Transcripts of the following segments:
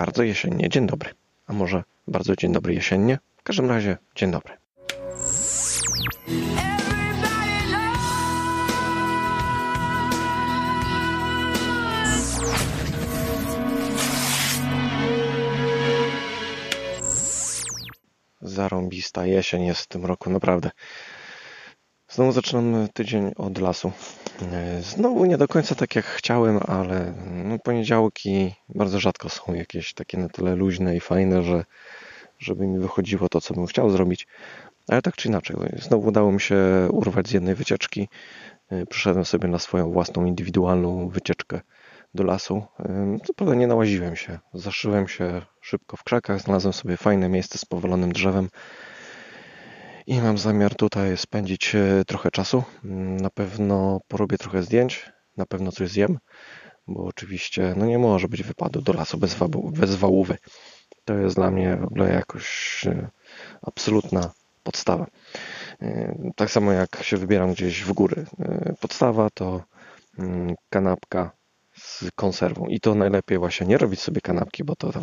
bardzo jesiennie. Dzień dobry. A może bardzo dzień dobry jesiennie? W każdym razie, dzień dobry. Zarąbista jesień jest w tym roku, naprawdę. Znowu zaczynam tydzień od lasu. E, Znowu nie do końca tak jak chciałem, ale no, poniedziałki bardzo rzadko są jakieś takie na tyle luźne i fajne, że żeby mi wychodziło to, co bym chciał zrobić. Ale tak czy inaczej, znowu udało mi się urwać z jednej wycieczki. E, Przyszedłem sobie na swoją własną indywidualną wycieczkę do lasu. E, Co prawda nie nałaziłem się. Zaszyłem się szybko w krzakach, znalazłem sobie fajne miejsce z powalonym drzewem i mam zamiar tutaj spędzić e, trochę czasu. Mm, Na pewno porobię trochę zdjęć, na pewno coś zjem, bo oczywiście no nie może być wypadu do lasu bez, wabu- bez wałówy. To jest dla mnie w ogóle jakoś e, absolutna podstawa. E, Tak samo jak się wybieram gdzieś w góry. Podstawa to mm, kanapka z konserwą. I to najlepiej właśnie nie robić sobie kanapki, bo to tam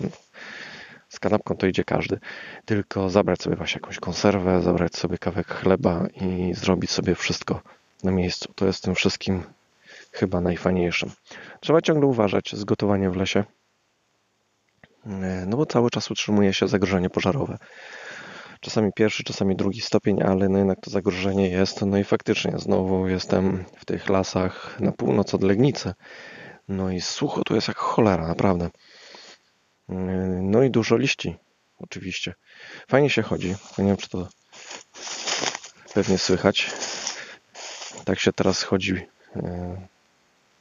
z kanapką to idzie każdy. Tylko zabrać sobie właśnie jakąś konserwę, zabrać sobie kawałek chleba i zrobić sobie wszystko na miejscu. To jest tym wszystkim chyba najfajniejszym. Trzeba ciągle uważać z gotowaniem w lesie, no bo cały czas utrzymuje się zagrożenie pożarowe. Czasami pierwszy, czasami drugi stopień, ale no jednak to zagrożenie jest. No i faktycznie znowu jestem w tych lasach na północ od Legnicy. No i sucho tu jest jak cholera, naprawdę. Yy, No i dużo liści, oczywiście. Fajnie się chodzi. Nie wiem, czy to pewnie słychać. Tak się teraz chodzi yy,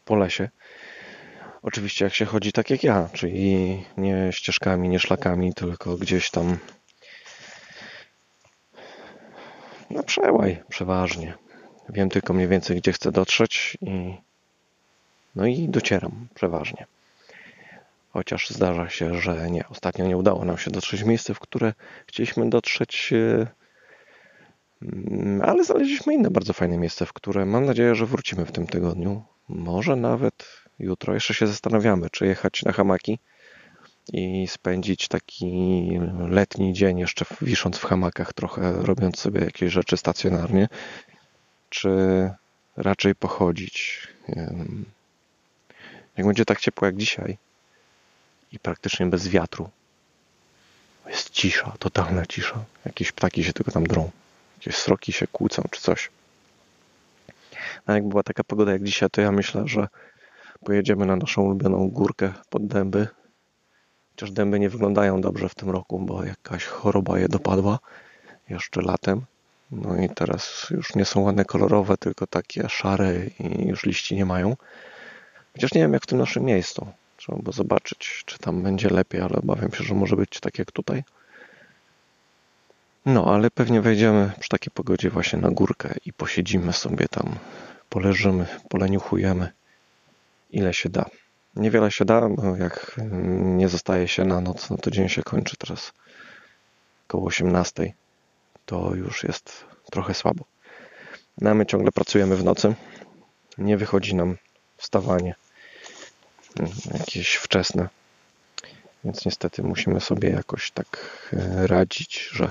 po lesie. Oczywiście jak się chodzi tak jak ja, czyli nie ścieżkami, nie szlakami, tylko gdzieś tam na przełaj przeważnie. Wiem tylko mniej więcej, gdzie chcę dotrzeć i no i docieram przeważnie. Chociaż zdarza się, że nie. Ostatnio nie udało nam się dotrzeć w miejsce, w które chcieliśmy dotrzeć, e, mm, ale znaleźliśmy inne bardzo fajne miejsce, w które mam nadzieję, że wrócimy w tym tygodniu. Może nawet jutro. Jeszcze się zastanawiamy, czy jechać na hamaki i spędzić taki letni dzień, jeszcze wisząc w hamakach, trochę robiąc sobie jakieś rzeczy stacjonarnie, czy raczej pochodzić. Jak będzie tak ciepło jak dzisiaj i praktycznie bez wiatru, jest cisza, totalna cisza. Jakieś ptaki się tylko tam drą, jakieś sroki się kłócą czy coś. A jak była taka pogoda jak dzisiaj, to ja myślę, że pojedziemy na naszą ulubioną górkę pod dęby. Chociaż dęby nie wyglądają dobrze w tym roku, bo jakaś choroba je dopadła jeszcze latem. No i teraz już nie są ładne kolorowe, tylko takie szare i już liści nie mają. Chociaż nie wiem jak w tym naszym miejscu. Trzeba by zobaczyć, czy tam będzie lepiej, ale obawiam się, że może być tak jak tutaj. No, ale pewnie wejdziemy przy takiej pogodzie właśnie na górkę i posiedzimy sobie tam, poleżymy, poleniuchujemy, ile się da. Niewiele się da, bo jak nie zostaje się na noc, no to dzień się kończy teraz koło 18. To już jest trochę słabo. No, my ciągle pracujemy w nocy. Nie wychodzi nam wstawanie jakieś wczesne. Więc niestety musimy sobie jakoś tak e, radzić, że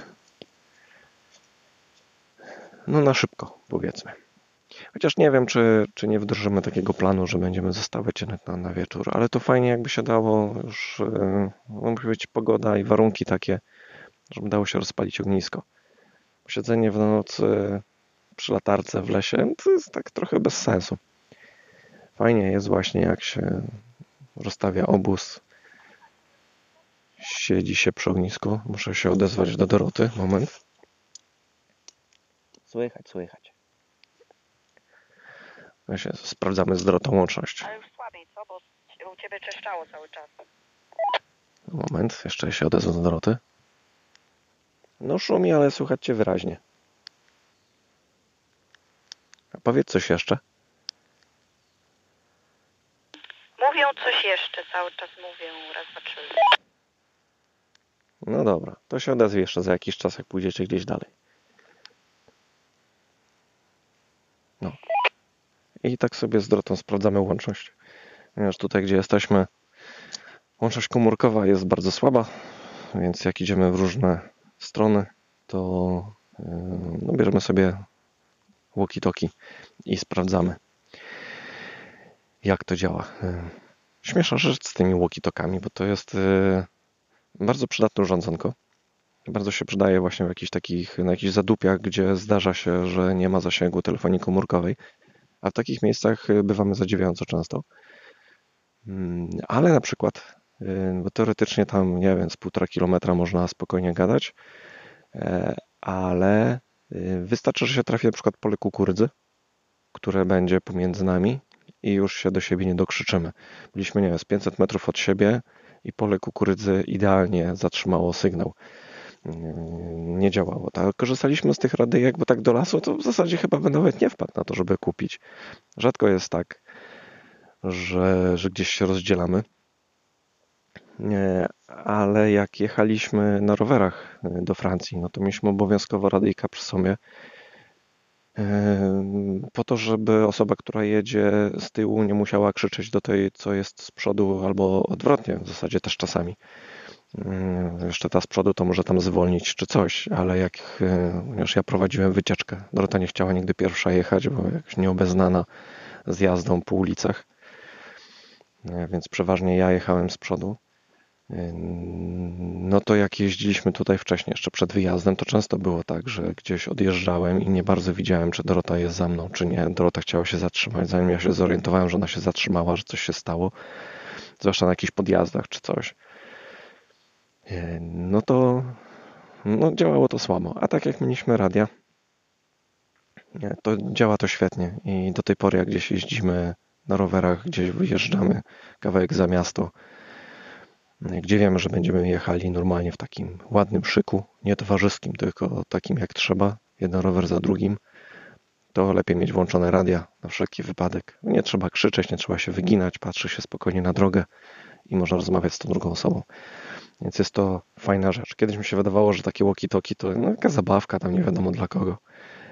no na szybko powiedzmy. Chociaż nie wiem, czy, czy nie wdrożymy takiego planu, że będziemy zostawiać na, na wieczór, ale to fajnie jakby się dało już, e, no musi być pogoda i warunki takie, żeby dało się rozpalić ognisko. Siedzenie w nocy przy latarce w lesie to jest tak trochę bez sensu. Fajnie jest właśnie jak się rozstawia obóz, siedzi się przy ognisku. Muszę się odezwać do Doroty. Moment. Słychać, słychać. Właśnie sprawdzamy z Dorotą łączność. Ale już słabiej, co? Bo u ciebie czeszczało cały czas. Moment, jeszcze się odezwę do Doroty. No szumi, ale słychać cię wyraźnie. A powiedz coś jeszcze. Coś jeszcze, cały czas mówią, raz, dwa, trzy. No dobra, to się odezwie jeszcze za jakiś czas, jak pójdziecie gdzieś dalej. No. I tak sobie z Dorotą sprawdzamy łączność. Ponieważ tutaj, gdzie jesteśmy, Łączność komórkowa jest bardzo słaba, więc jak idziemy w różne strony, to no, bierzemy sobie walkie-talkie i sprawdzamy, jak to działa. Śmieszna rzecz z tymi walkie-talkami, bo to jest yy, bardzo przydatne urządzonko. Bardzo się przydaje właśnie w jakichś takich, na jakichś zadupiach, gdzie zdarza się, że nie ma zasięgu telefonii komórkowej, a w takich miejscach bywamy zadziwiająco często. Mm, ale na przykład, bo teoretycznie tam, nie wiem, z półtora kilometra można spokojnie gadać, e, ale wystarczy, że się trafi na przykład pole kukurydzy, które będzie pomiędzy nami i już się do siebie nie dokrzyczymy. Byliśmy, nie wiem, z 500 metrów od siebie i pole kukurydzy idealnie zatrzymało sygnał. Nie działało. Tak, korzystaliśmy z tych radyjek, bo tak do lasu to w zasadzie chyba bym nawet nie wpadł na to, żeby kupić. Rzadko jest tak, że, że gdzieś się rozdzielamy. Ale jak jechaliśmy na rowerach do Francji, no to mieliśmy obowiązkowo radyjka przy sobie po to, żeby osoba, która jedzie z tyłu, nie musiała krzyczeć do tej, co jest z przodu, albo odwrotnie, w zasadzie też czasami. Jeszcze ta z przodu to może tam zwolnić czy coś, ale jak ponieważ ja prowadziłem wycieczkę, Dorota nie chciała nigdy pierwsza jechać, bo jakoś nieobeznana z jazdą po ulicach, więc przeważnie ja jechałem z przodu. No to jak jeździliśmy tutaj wcześniej, jeszcze przed wyjazdem, to często było tak, że gdzieś odjeżdżałem i nie bardzo widziałem, czy Dorota jest za mną, czy nie. Dorota chciała się zatrzymać, zanim ja się zorientowałem, że ona się zatrzymała, że coś się stało, zwłaszcza na jakichś podjazdach czy coś. No to no działało to słabo. A tak jak mieliśmy radia, to działa to świetnie i do tej pory jak gdzieś jeździmy na rowerach, gdzieś wyjeżdżamy kawałek za miasto, gdzie wiemy, że będziemy jechali normalnie w takim ładnym szyku, nie towarzyskim, tylko takim jak trzeba, jeden rower za drugim, to lepiej mieć włączone radia na wszelki wypadek. Nie trzeba krzyczeć, nie trzeba się wyginać, patrzy się spokojnie na drogę i można rozmawiać z tą drugą osobą. Więc jest to fajna rzecz. Kiedyś mi się wydawało, że takie walkie-talkie to no, jaka zabawka, tam nie wiadomo dla kogo.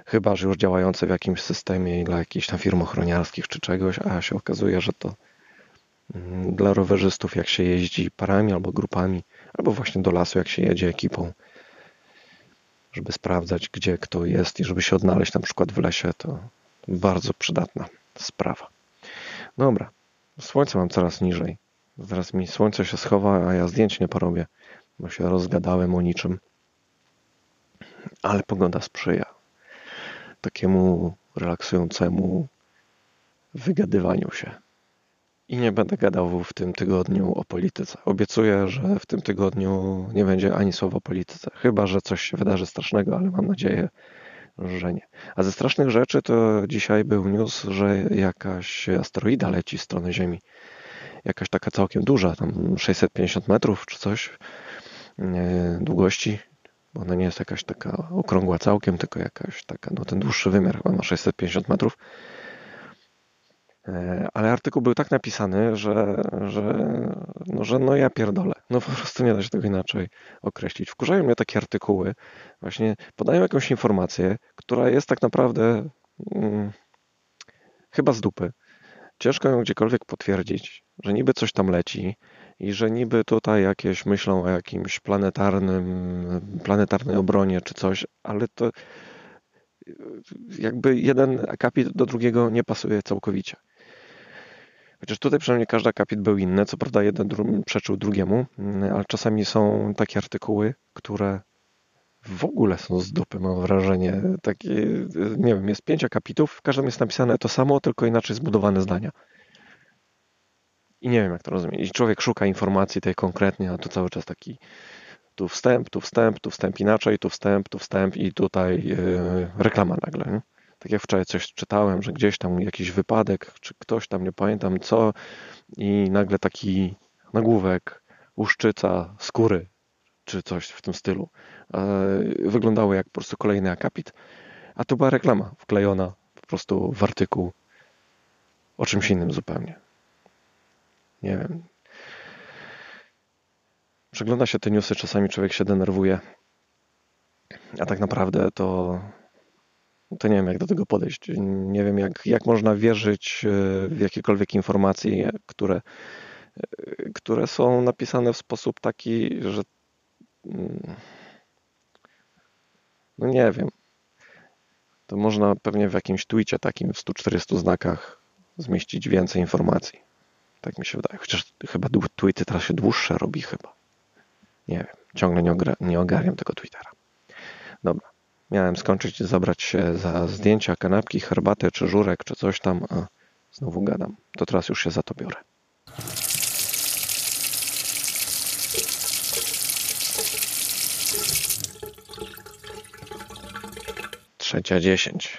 Chyba, że już działające w jakimś systemie i dla jakichś tam firm ochroniarskich czy czegoś, a się okazuje, że to dla rowerzystów, jak się jeździ parami albo grupami, albo właśnie do lasu, jak się jedzie ekipą, żeby sprawdzać, gdzie kto jest i żeby się odnaleźć na przykład w lesie, to bardzo przydatna sprawa. Dobra, słońce mam coraz niżej. Zaraz mi słońce się schowa, a ja zdjęć nie porobię, bo się rozgadałem o niczym. Ale pogoda sprzyja takiemu relaksującemu wygadywaniu się. I nie będę gadał w tym tygodniu o polityce. Obiecuję, że w tym tygodniu nie będzie ani słowa o polityce. Chyba, że coś się wydarzy strasznego, ale mam nadzieję, że nie. A ze strasznych rzeczy to dzisiaj był news, że jakaś asteroida leci w stronę Ziemi. Jakaś taka całkiem duża, tam 650 metrów czy coś długości. Bo ona nie jest jakaś taka okrągła całkiem, tylko jakaś taka, no ten dłuższy wymiar chyba ma 650 metrów E, ale artykuł był tak napisany, że, że, no, że no ja pierdolę. No po prostu nie da się tego inaczej określić. Wkurzają mnie takie artykuły, właśnie podają jakąś informację, która jest tak naprawdę hmm, chyba z dupy. Ciężko ją gdziekolwiek potwierdzić, że niby coś tam leci i że niby tutaj jakieś myślą o jakimś planetarnym, planetarnej obronie czy coś, ale to jakby jeden akapit do drugiego nie pasuje całkowicie. Chociaż tutaj przynajmniej każdy akapit był inny, co prawda jeden dru przeczył drugiemu, mm, ale czasami są takie artykuły, które w ogóle są z dupy, mam wrażenie. Takie, nie wiem, jest pięć akapitów, w każdym jest napisane to samo, tylko inaczej zbudowane zdania. I nie wiem, jak to rozumieć. I człowiek szuka informacji tej konkretnie, a to cały czas taki tu wstęp, tu wstęp, tu wstęp inaczej, tu wstęp, tu wstęp i tutaj yy, reklama nagle. Nie? Tak jak wczoraj coś czytałem, że gdzieś tam jakiś wypadek, czy ktoś tam, nie pamiętam co, i nagle taki nagłówek, łuszczyca skóry, czy coś w tym stylu. Wyglądało jak po prostu kolejny akapit, a to była reklama wklejona po prostu w artykuł o czymś innym zupełnie. Nie wiem. Przegląda się te newsy, czasami człowiek się denerwuje, a tak naprawdę to to nie wiem, jak do tego podejść. Nie wiem, jak, jak można wierzyć e, w jakiekolwiek informacje, które które są napisane w sposób taki, że mm, no nie wiem. To można pewnie w jakimś tweetie takim w 140 znakach zmieścić więcej informacji. Tak mi się wydaje. Chociaż chyba tweety teraz się dłuższe robi chyba. Nie wiem. Ciągle nie, nie ogarniam tego Twittera. Dobra. Miałem skończyć, zabrać się za zdjęcia, kanapki, herbatę, czy żurek, czy coś tam, a znowu gadam. To teraz już się za to biorę. Trzecia dziesięć.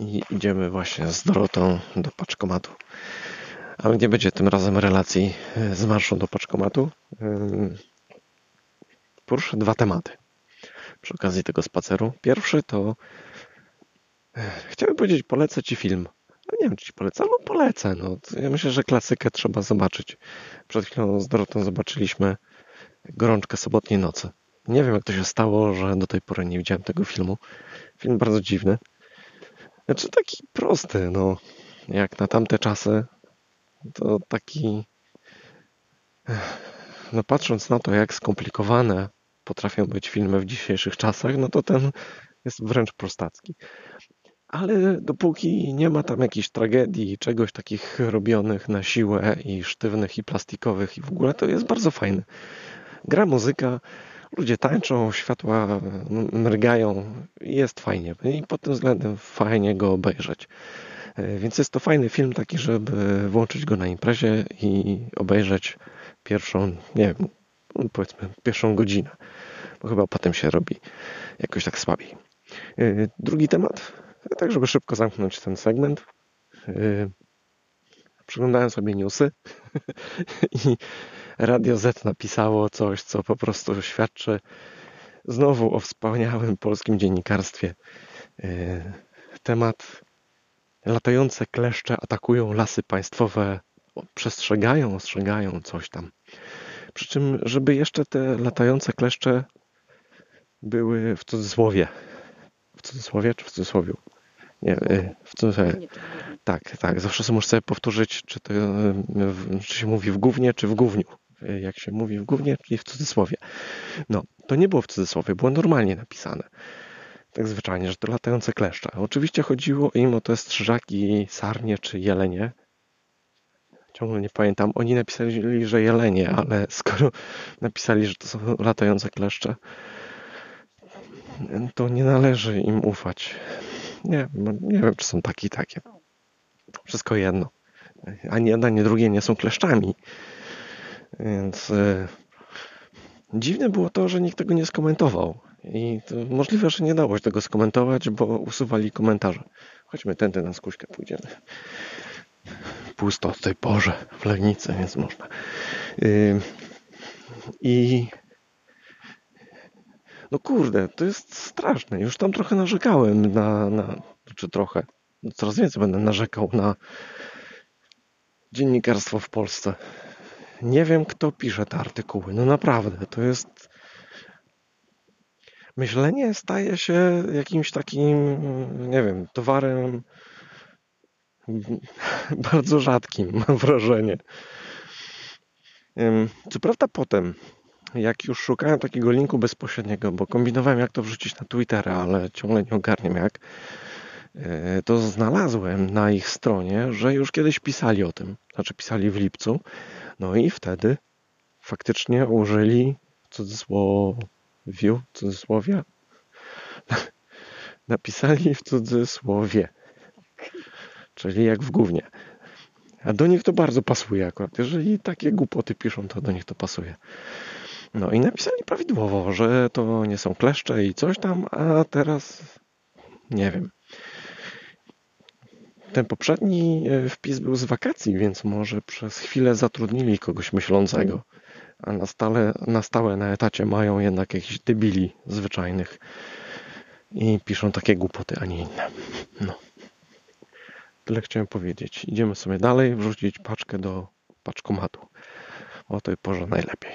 I idziemy właśnie z Dorotą do paczkomatu. Ale nie będzie tym razem relacji z marszu do paczkomatu. Poruszę dwa tematy przy okazji tego spaceru. Pierwszy to chciałbym powiedzieć, polecę Ci film. No nie wiem, czy Ci polecę, albo polecę. No, ja myślę, że klasykę trzeba zobaczyć. Przed chwilą z Dorotą zobaczyliśmy Gorączkę sobotniej nocy. Nie wiem, jak to się stało, że do tej pory nie widziałem tego filmu. Film bardzo dziwny. Znaczy taki prosty, no. Jak na tamte czasy, to taki... No patrząc na to, jak skomplikowane potrafią być filmy w dzisiejszych czasach, no to ten jest wręcz prostacki. Ale dopóki nie ma tam jakichś tragedii, czegoś takich robionych na siłę i sztywnych i plastikowych i w ogóle to jest bardzo fajne. Gra muzyka, ludzie tańczą, światła mrygają jest fajnie. I pod tym względem fajnie go obejrzeć. E, więc jest to fajny film taki, żeby włączyć go na imprezie i obejrzeć pierwszą, nie wiem, powiedzmy pierwszą godzinę bo chyba potem się robi jakoś tak słabiej. Y, drugi temat, tak żeby szybko zamknąć ten segment. Y, Przyglądałem sobie newsy i Radio Z napisało coś, co po prostu świadczy znowu o wspaniałym polskim dziennikarstwie. Temat latające kleszcze atakują lasy państwowe, przestrzegają, ostrzegają coś tam. Przy czym, żeby jeszcze te latające kleszcze były w cudzysłowie. W cudzysłowie czy w cudzysłowiu? Nie, y, w cudzysłowie. Tak, tak. Zawsze muszę sobie powtórzyć, czy, to, y, czy się mówi w głównie, czy w główniu. Y, jak się mówi w głównie, czyli w cudzysłowie. No, to nie było w cudzysłowie, było normalnie napisane. Tak zwyczajnie, że to latające kleszcze. Oczywiście chodziło im o te strzyżaki, sarnie czy jelenie. Ciągle nie pamiętam. Oni napisali, że jelenie, ale skoro napisali, że to są latające kleszcze, to nie należy im ufać. Nie, nie wiem, czy są takie i takie. Wszystko jedno. Ani jedna, ani drugie nie są kleszczami. Więc yy, dziwne było to, że nikt tego nie skomentował. I możliwe, że nie dało się tego skomentować, bo usuwali komentarze. Chodźmy tędy na skuśkę pójdziemy. Pusto o tej porze w Legnicy, więc można. I no kurde, to jest straszne. Już tam trochę narzekałem na, na czy trochę, coraz więcej będę narzekał na dziennikarstwo w Polsce. Nie wiem, kto pisze te artykuły. No naprawdę, to jest. Myślenie staje się jakimś takim, nie wiem, towarem bardzo rzadkim, mam wrażenie. Co prawda, potem jak już szukałem takiego linku bezpośredniego, bo kombinowałem jak to wrzucić na Twittera, ale ciągle nie ogarniam jak, e, to znalazłem na ich stronie, że już kiedyś pisali o tym. Znaczy pisali w lipcu. No i wtedy faktycznie użyli cudzysłowiu, cudzysłowia, napisali w cudzysłowie, czyli jak w głównie. A do nich to bardzo pasuje akurat. Jeżeli takie głupoty piszą, to do nich to pasuje. No i napisali prawidłowo, że to nie są kleszcze i coś tam, a teraz nie wiem. Ten poprzedni e, wpis był z wakacji, więc może przez chwilę zatrudnili kogoś myślącego, a na stałe na, stałe na etacie mają jednak jakichś debili zwyczajnych i piszą takie głupoty, a nie inne. No. Tyle chciałem powiedzieć. Idziemy sobie dalej, wrzucić paczkę do paczkomatu. O tej porze najlepiej.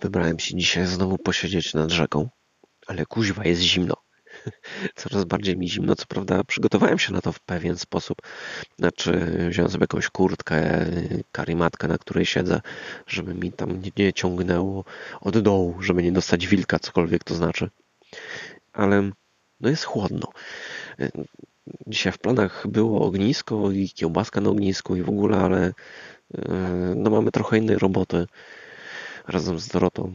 Wybrałem się dzisiaj znowu posiedzieć nad rzeką, ale kuźwa jest zimno. coraz bardziej mi zimno. Co prawda przygotowałem się na to w pewien sposób. Znaczy wziąłem sobie jakąś kurtkę, karimatkę, na której siedzę, żeby mi tam nie, ciągnęło od dołu, żeby nie dostać wilka, cokolwiek to znaczy. Ale no jest chłodno. Dzisiaj w planach było ognisko i kiełbaska na ognisku i w ogóle, ale no mamy trochę innej roboty razem z Dorotą.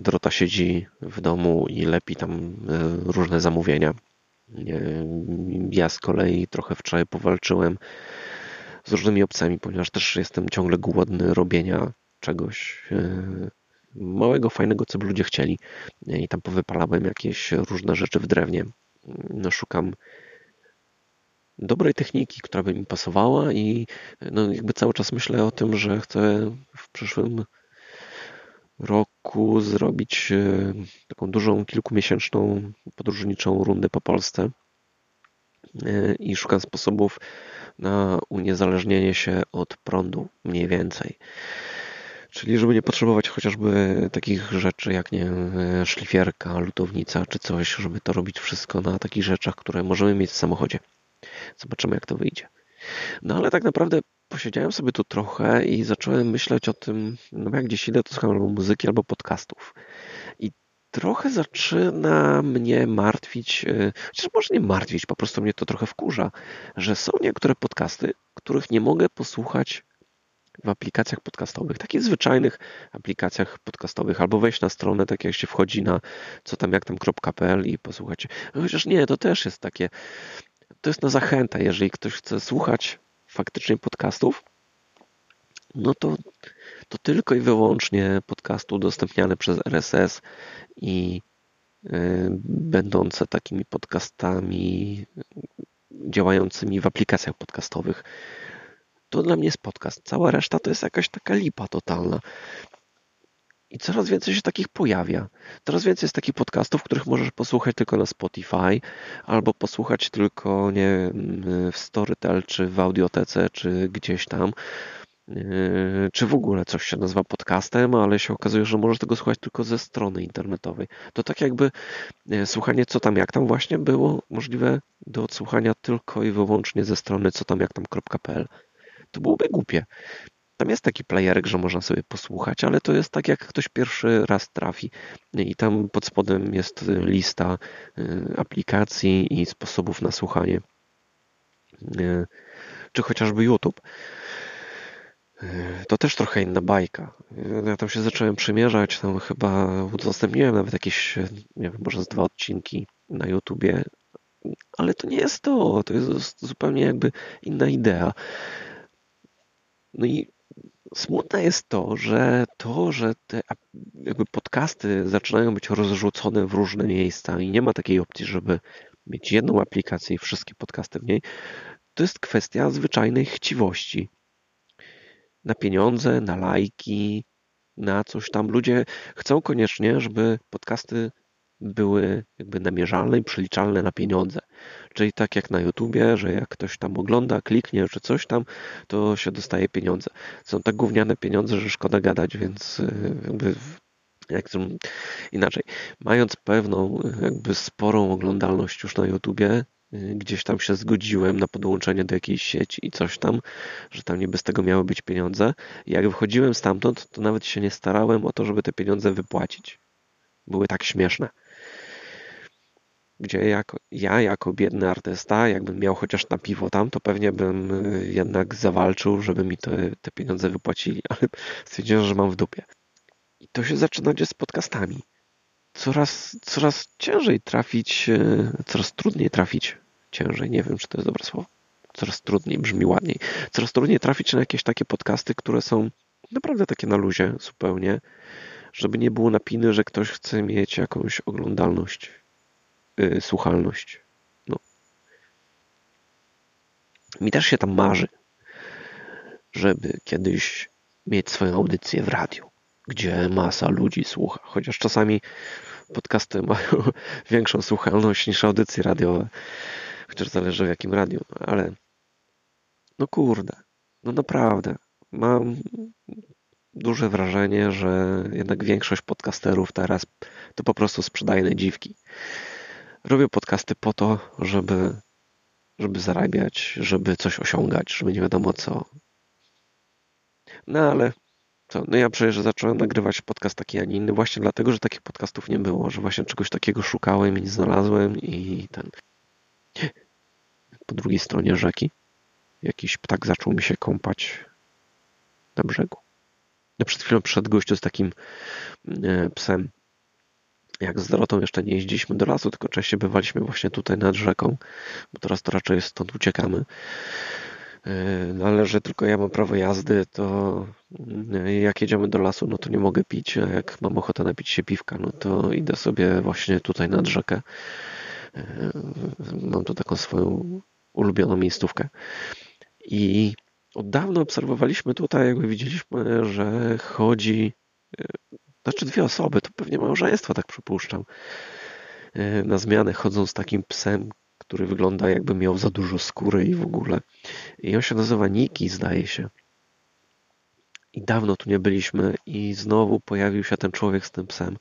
Dorota siedzi w domu i lepi tam e, różne zamówienia. Ja z kolei trochę wczoraj powalczyłem z różnymi obcami, ponieważ też jestem ciągle głodny robienia czegoś e, małego, fajnego, co by ludzie chcieli. I tam powypalałem jakieś różne rzeczy w drewnie. No, szukam dobrej techniki, która by mi pasowała i no, jakby cały czas myślę o tym, że chcę w przyszłym roku zrobić e, taką dużą, kilkumiesięczną podróżniczą rundę po Polsce e, i szukam sposobów na uniezależnienie się od prądu mniej więcej. Czyli żeby nie potrzebować chociażby takich rzeczy jak nie e, szlifierka, lutownica czy coś, żeby to robić wszystko na takich rzeczach, które możemy mieć w samochodzie. Zobaczymy jak to wyjdzie. No ale tak naprawdę posiedziałem sobie tu trochę i zacząłem myśleć o tym, no jak gdzieś idę, to słucham albo muzyki, albo podcastów. I trochę zaczyna mnie martwić, e, chociaż może nie martwić, po prostu mnie to trochę wkurza, że są niektóre podcasty, których nie mogę posłuchać w aplikacjach podcastowych, takich zwyczajnych aplikacjach podcastowych, albo wejść na stronę, tak jak się wchodzi na co tam, jak tam.pl i posłuchać. Chociaż nie, to też jest takie, to jest na zachętę, jeżeli ktoś chce słuchać faktycznie podcastów, no to, to tylko i wyłącznie podcasty udostępniane przez RSS i y, będące takimi podcastami działającymi w aplikacjach podcastowych. To dla mnie jest podcast. Cała reszta to jest jakaś taka lipa totalna. I coraz więcej się takich pojawia. Coraz więcej jest takich podcastów, których możesz posłuchać tylko na Spotify, albo posłuchać tylko nie w Storytel, czy w Audiotece, czy gdzieś tam. Yy, czy w ogóle coś się nazywa podcastem, ale się okazuje, że możesz tego słuchać tylko ze strony internetowej. To tak jakby yy, słuchanie co tam jak tam właśnie było możliwe do odsłuchania tylko i wyłącznie ze strony co tam jak tam.pl. To byłoby głupie. Tam jest taki playerek, że można sobie posłuchać, ale to jest tak, jak ktoś pierwszy raz trafi. I tam pod spodem jest lista y, aplikacji i sposobów na słuchanie. Y, czy chociażby YouTube. Y, to też trochę inna bajka. Ja tam się zacząłem przymierzać, tam chyba udostępniłem nawet jakieś, nie wiem, może z dwa odcinki na YouTubie, ale to nie jest to, to jest zupełnie jakby inna idea. No i Smutne jest to, że to, że te jakby podcasty zaczynają być rozrzucone w różne miejsca i nie ma takiej opcji, żeby mieć jedną aplikację i wszystkie podcasty w niej, to jest kwestia zwyczajnej chciwości. Na pieniądze, na lajki, na coś tam. Ludzie chcą koniecznie, żeby podcasty były jakby namierzalne i przeliczalne na pieniądze. Czyli tak jak na YouTubie, że jak ktoś tam ogląda, kliknie czy coś tam, to się dostaje pieniądze. Są tak gówniane pieniądze, że szkoda gadać, więc y, jakby jak inaczej, mając pewną jakby sporą oglądalność już na YouTubie, y, gdzieś tam się zgodziłem na podłączenie do jakiejś sieci i coś tam, że tam niby z tego miały być pieniądze. Jak wychodziłem stamtąd, to nawet się nie starałem o to, żeby te pieniądze wypłacić. Były tak śmieszne gdzie jako, ja jako biedny artysta, jakbym miał chociaż na piwo tam, to pewnie bym y, jednak zawalczył, żeby mi te, te pieniądze wypłacili, ale stwierdziłem, że mam w dupie. I to się zaczyna dzieje z podcastami. Coraz, coraz ciężej trafić, y, coraz trudniej trafić, ciężej, nie wiem, czy to jest dobre słowo, coraz trudniej, brzmi ładniej, coraz trudniej trafić na jakieś takie podcasty, które są naprawdę takie na luzie zupełnie, żeby nie było napiny, że ktoś chce mieć jakąś oglądalność Y, słuchalność. No. Mi też się tam marzy, żeby kiedyś mieć swoją audycję w radiu, gdzie masa ludzi słucha. Chociaż czasami podcasty mają większą słuchalność niż audycje radiowe. Chociaż zależy w jakim radiu. Ale no kurde, no naprawdę. Mam duże wrażenie, że jednak większość podcasterów teraz to po prostu sprzedaje dziwki robię podcasty po to, żeby, żeby zarabiać, żeby coś osiągać, żeby nie wiadomo co. No ale co, no ja przecież zacząłem nagrywać podcast taki, a nie inny właśnie dlatego, że takich podcastów nie było, że właśnie czegoś takiego szukałem i znalazłem i ten... Po drugiej stronie rzeki jakiś ptak zaczął mi się kąpać na brzegu. No przed chwilą przyszedł gościu z takim e, psem. Jak z Dorotą jeszcze nie jeździliśmy do lasu, tylko częściej bywaliśmy właśnie tutaj nad rzeką, bo teraz to raczej stąd uciekamy. No ale że tylko ja mam prawo jazdy, to e, jak jedziemy do lasu, no to nie mogę pić, a jak mam ochotę napić się piwka, no to idę sobie właśnie tutaj nad rzekę. Mam tu taką swoją ulubioną miejscówkę. I od dawna obserwowaliśmy tutaj, jakby widzieliśmy, że chodzi, znaczy dwie osoby, to pewnie małżeństwo, tak przypuszczam, e, na zmianę chodzą z takim psem, który wygląda jakby miał za dużo skóry i w ogóle. I on się nazywa Niki, zdaje się. I dawno tu nie byliśmy i znowu pojawił się ten człowiek z tym psem.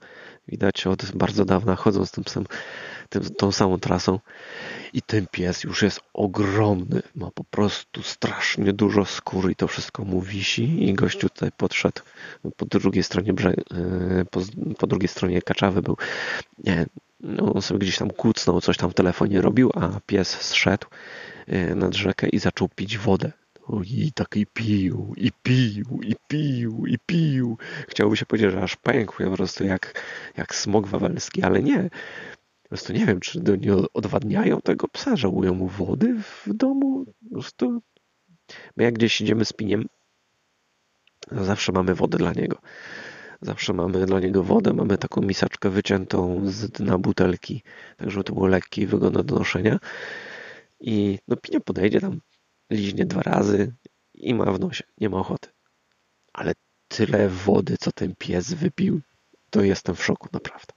Widać od bardzo dawna chodzą z tym psem tym, tą samą trasą. I ten pies już jest ogromny. Ma po prostu strasznie dużo skóry i to wszystko mu wisi. I gościu tutaj podszedł po drugiej stronie brzeg, e, po, po drugiej stronie kaczawy był. Nie, no, on sobie gdzieś tam kucnął, coś tam w telefonie robił, a pies zszedł e, nad rzekę i zaczął pić wodę. I tak i pił, i pił, i pił, i pił. Chciałoby się powiedzieć, że aż pękł po prostu jak, jak smog wawelski, ale nie. Prostu nie wiem, czy nie odwadniają tego psa, żałują mu wody w domu. Prostu my jak gdzieś idziemy z piniem, zawsze mamy wodę dla niego. Zawsze mamy dla niego wodę, mamy taką miseczkę wyciętą z dna butelki, tak żeby to było lekkie i wygodne do noszenia. I no pinia podejdzie tam, liźnie dwa razy i ma w nosie, nie ma ochoty. Ale tyle wody, co ten pies wypił, to jestem w szoku, naprawdę.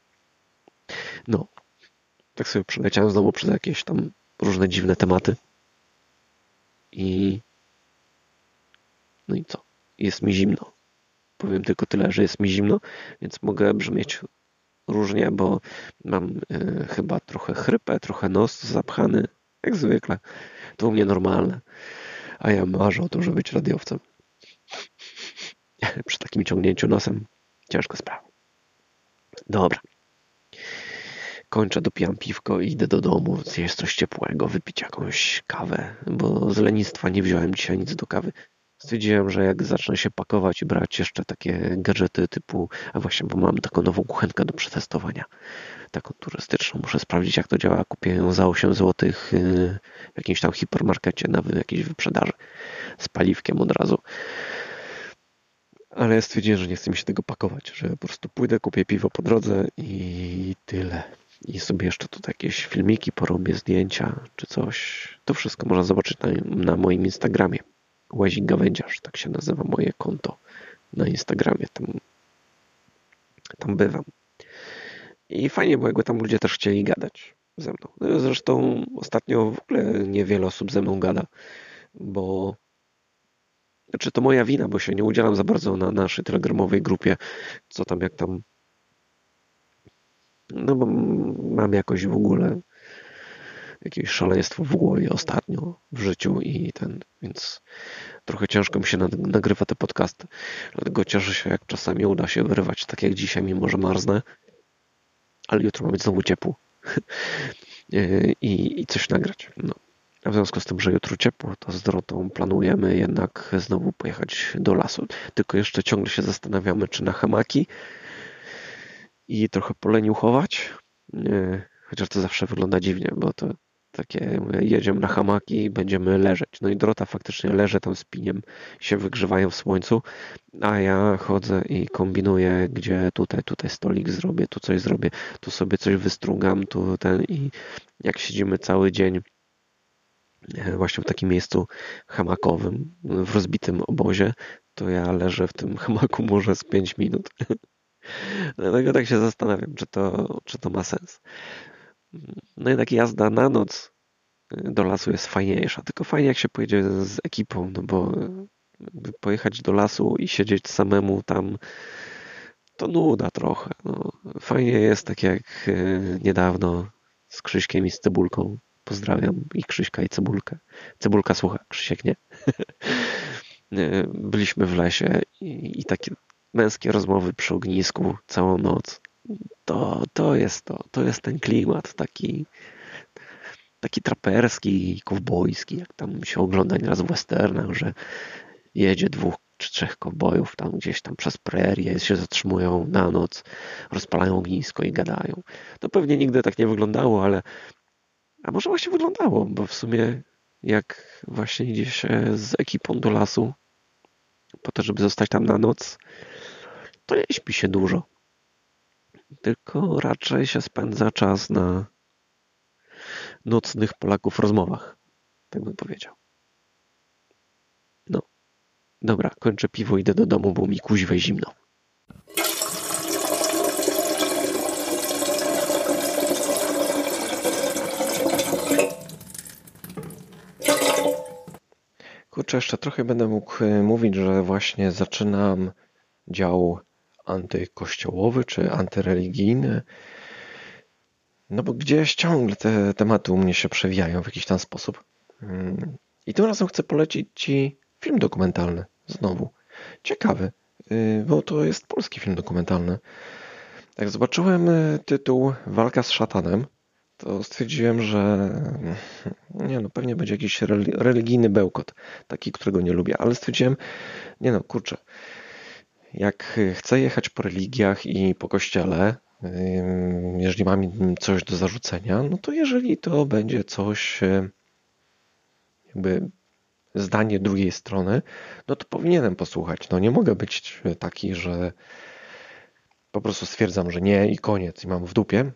No, tak sobie przeleciałem znowu przez jakieś tam różne dziwne tematy. I no i co? Jest mi zimno. Powiem tylko tyle, że jest mi zimno, więc mogę brzmieć różnie, bo mam y, chyba trochę chrypę, trochę nos zapchany, jak zwykle. To u mnie normalne. A ja marzę o tym, żeby być radiowcem. Przy takim ciągnięciu nosem ciężko sprawa. Dobra kończę, dopijam piwko i idę do domu, zjeść coś ciepłego, wypić jakąś kawę, bo z lenistwa nie wziąłem dzisiaj nic do kawy. Stwierdziłem, że jak zacznę się pakować i brać jeszcze takie gadżety typu, a właśnie, bo mam taką nową kuchenkę do przetestowania, taką turystyczną, muszę sprawdzić jak to działa. Kupię ją za 8 zł w jakimś tam hipermarkecie na jakiejś wyprzedaży z paliwkiem od razu. Ale stwierdziłem, że nie chcę mi się tego pakować, że po prostu pójdę, kupię piwo po drodze i tyle i sobie jeszcze tutaj jakieś filmiki porobię, zdjęcia czy coś. To wszystko można zobaczyć na, na moim Instagramie. Łazik Gawędziarz, tak się nazywa moje konto na Instagramie. Tam, tam bywam. I fajnie, bo jakby tam ludzie też chcieli gadać ze mną. No, zresztą ostatnio w ogóle niewiele osób ze mną gada, bo znaczy to moja wina, bo się nie udzielam za bardzo na naszej telegramowej grupie, co tam jak tam no bo mam jakoś w ogóle jakieś szaleństwo w głowie ostatnio w życiu i ten, więc trochę ciężko mi się nagrywa te podcasty. Dlatego cieszę się, jak czasami uda się wyrywać, tak jak dzisiaj, mimo że marznę, ale jutro ma być znowu ciepło I, i coś nagrać. No. A w związku z tym, że jutro ciepło, to z Dorotą planujemy jednak znowu pojechać do lasu. Tylko jeszcze ciągle się zastanawiamy, czy na hamaki, i trochę poleniuchować. Chociaż to zawsze wygląda dziwnie, bo to takie jedziemy na hamaki i będziemy leżeć. No i Dorota faktycznie leży tam z piniem, się wygrzewają w słońcu, a ja chodzę i kombinuję, gdzie tutaj, tutaj stolik zrobię, tu coś zrobię, tu sobie coś wystrugam, tu ten i jak siedzimy cały dzień e, właśnie w takim miejscu hamakowym, w rozbitym obozie, to ja leżę w tym hamaku może z 5 minut. Dlatego tak się zastanawiam, czy to, czy to ma sens. No jednak jazda na noc do lasu jest fajniejsza. Tylko fajnie jak się pojedzie z ekipą, no bo pojechać do lasu i siedzieć samemu tam to nuda trochę. No, fajnie jest tak jak e, niedawno z Krzyśkiem i z Cebulką. Pozdrawiam i Krzyśka i Cebulkę. Cebulka słucha, Krzysiek nie. Byliśmy w lesie i, i takie męskie rozmowy przy ognisku całą noc. To, to jest to, to jest ten klimat taki taki traperski, kowbojski, jak tam się ogląda nieraz w westernach, że jedzie dwóch czy trzech kowbojów tam gdzieś tam przez prerię, się zatrzymują na noc, rozpalają ognisko i gadają. To pewnie nigdy tak nie wyglądało, ale a może właśnie wyglądało, bo w sumie jak właśnie idzie się z ekipą do lasu po to, żeby zostać tam na noc, to nie śpi się dużo. Tylko raczej się spędza czas na nocnych Polaków rozmowach. Tak bym powiedział. No. Dobra, kończę piwo, idę do domu, bo mi kuźwe zimno. Kurczę, jeszcze trochę będę mógł e, mówić, że właśnie zaczynam dział antykościołowy czy antyreligijny. No bo gdzieś ciągle te tematy u mnie się przewijają w jakiś tam sposób. Mm. I tym razem chcę polecić Ci film dokumentalny. Znowu. Ciekawy, y, bo to jest polski film dokumentalny. Jak zobaczyłem y, tytuł Walka z szatanem, to stwierdziłem, że mm, nie no, pewnie będzie jakiś religijny bełkot, taki, którego nie lubię, ale stwierdziłem, nie no, kurczę, jak chcę jechać po religiach i po kościele, jeżeli mam coś do zarzucenia, no to jeżeli to będzie coś, e, jakby zdanie drugiej strony, no to powinienem posłuchać. No nie mogę być taki, że po prostu stwierdzam, że nie i koniec i mam w dupie,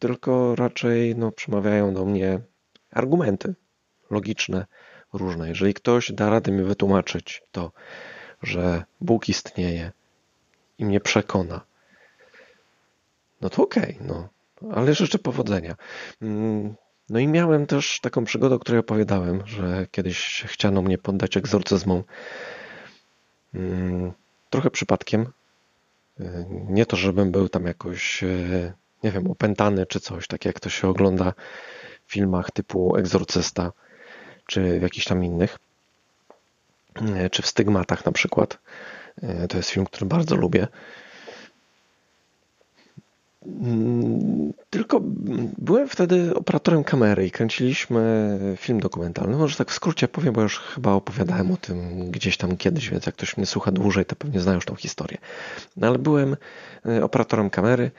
tylko raczej no, przemawiają do mnie argumenty logiczne, różne. Jeżeli ktoś da radę mi wytłumaczyć to, że Bóg istnieje i mnie przekona, no to okej, okay, no. Ale życzę powodzenia. Mm, no i miałem też taką przygodę, o której opowiadałem, że kiedyś chciano mnie poddać egzorcyzmom. Mm, trochę przypadkiem. Y, nie to, żebym był tam jakoś, y, nie wiem, opętany czy coś, tak jak to się ogląda w filmach typu Egzorcysta, czy w jakichś tam innych, czy w Stygmatach na przykład. To jest film, który bardzo lubię. Mm, tylko byłem wtedy operatorem kamery i kręciliśmy film dokumentalny. Może tak w skrócie powiem, bo już chyba opowiadałem o tym gdzieś tam kiedyś, więc jak ktoś mnie słucha dłużej, to pewnie zna już tą historię. No ale byłem e, operatorem kamery.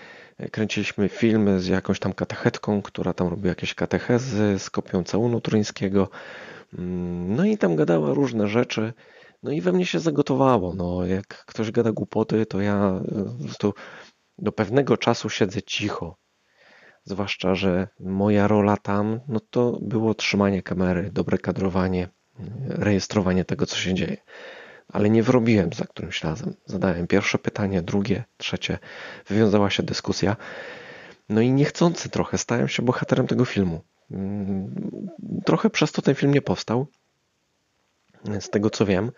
Kręciliśmy film z jakąś tam katechetką, która tam robiła jakieś katechezy z kopią całunu turyńskiego. Mm, no i tam gadała różne rzeczy. No i we mnie się zagotowało. No, jak ktoś gada głupoty, to ja e, po prostu do pewnego czasu siedzę cicho. Zwłaszcza, że moja rola tam, no to było trzymanie kamery, dobre kadrowanie, rejestrowanie tego, co się dzieje. Ale nie wrobiłem za którymś razem. Zadałem pierwsze pytanie, drugie, trzecie. Wywiązała się dyskusja. No i niechcący trochę stałem się bohaterem tego filmu. Mm, trochę przez to ten film nie powstał. Z tego co wiem,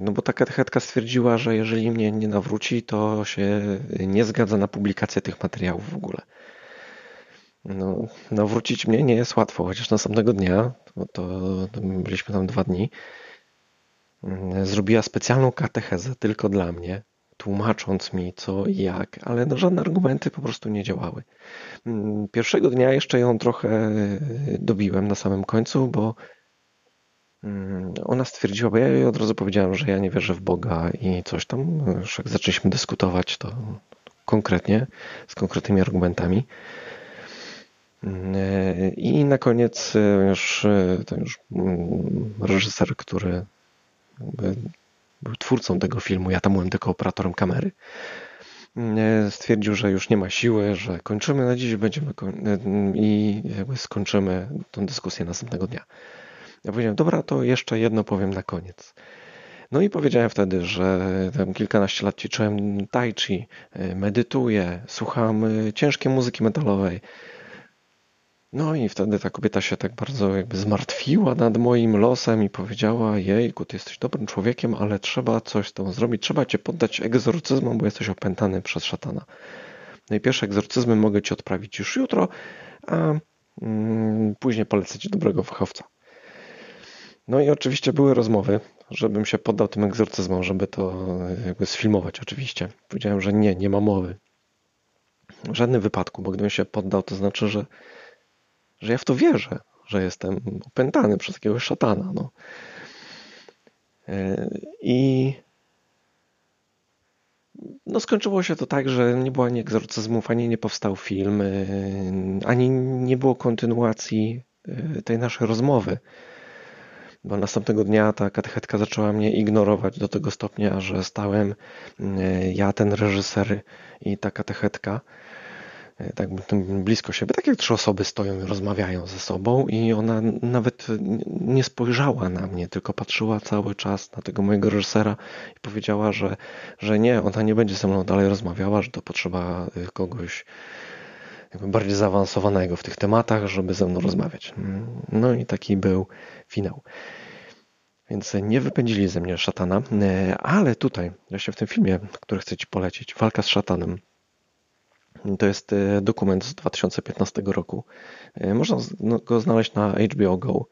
no bo ta katechetka stwierdziła, że jeżeli mnie nie nawróci, to się nie zgadza na publikację tych materiałów w ogóle. No, nawrócić mnie nie jest łatwo, chociaż następnego dnia, bo to, to byliśmy tam dwa dni, mm, zrobiła specjalną katechezę tylko dla mnie, tłumacząc mi co i jak, ale no żadne argumenty po prostu nie działały. Mm, pierwszego dnia jeszcze ją trochę dobiłem na samym końcu, bo ona stwierdziła, bo ja jej od razu powiedziałem, że ja nie wierzę w Boga i coś tam. Już jak zaczęliśmy dyskutować, to konkretnie, z konkretnymi argumentami. Mm, I na koniec już ten już mm, reżyser, który był twórcą tego filmu, ja tam byłem tylko operatorem kamery, stwierdził, że już nie ma siły, że kończymy na dziś będziemy i skończymy tą dyskusję następnego dnia. Ja powiedziałem, dobra, to jeszcze jedno powiem na koniec. No i powiedziałem wtedy, że tam kilkanaście lat ćwiczyłem tai chi, y, medytuję, słucham y, ciężkiej muzyki metalowej. No i wtedy ta kobieta się tak bardzo jakby zmartwiła nad moim losem i powiedziała, jejku, ty jesteś dobrym człowiekiem, ale trzeba coś z tą zrobić, trzeba cię poddać egzorcyzmom, bo jesteś opętany przez szatana. No i pierwsze egzorcyzmy mogę Ci odprawić już jutro, a mm, później polecę Ci dobrego fachowca. No i oczywiście były rozmowy, żebym się poddał tym egzorcyzmom, żeby to jakby sfilmować oczywiście. Powiedziałem, że nie, nie ma mowy. W żadnym wypadku, bo gdybym się poddał, to znaczy, że, że ja w to wierzę, że jestem opętany przez jakiegoś szatana. No. E, I no skończyło się to tak, że nie było ani egzorcyzmów, ani nie powstał film, e, ani nie było kontynuacji e, tej naszej rozmowy. Bo następnego dnia ta katechetka zaczęła mnie ignorować do tego stopnia, że stałem ja, ten reżyser i ta katechetka tak blisko siebie, tak jak trzy osoby stoją i rozmawiają ze sobą i ona nawet nie spojrzała na mnie, tylko patrzyła cały czas na tego mojego reżysera i powiedziała, że, że nie, ona nie będzie ze mną dalej rozmawiała, że to potrzeba y, kogoś bardziej zaawansowanego w tych tematach, żeby ze mną rozmawiać. No i taki był finał. Więc nie wypędzili ze mnie szatana, y, ale tutaj, właśnie w tym filmie, który chcę Ci polecić, Walka z szatanem, to jest e, dokument z 2015 roku. E, można no, go znaleźć na HBO Go.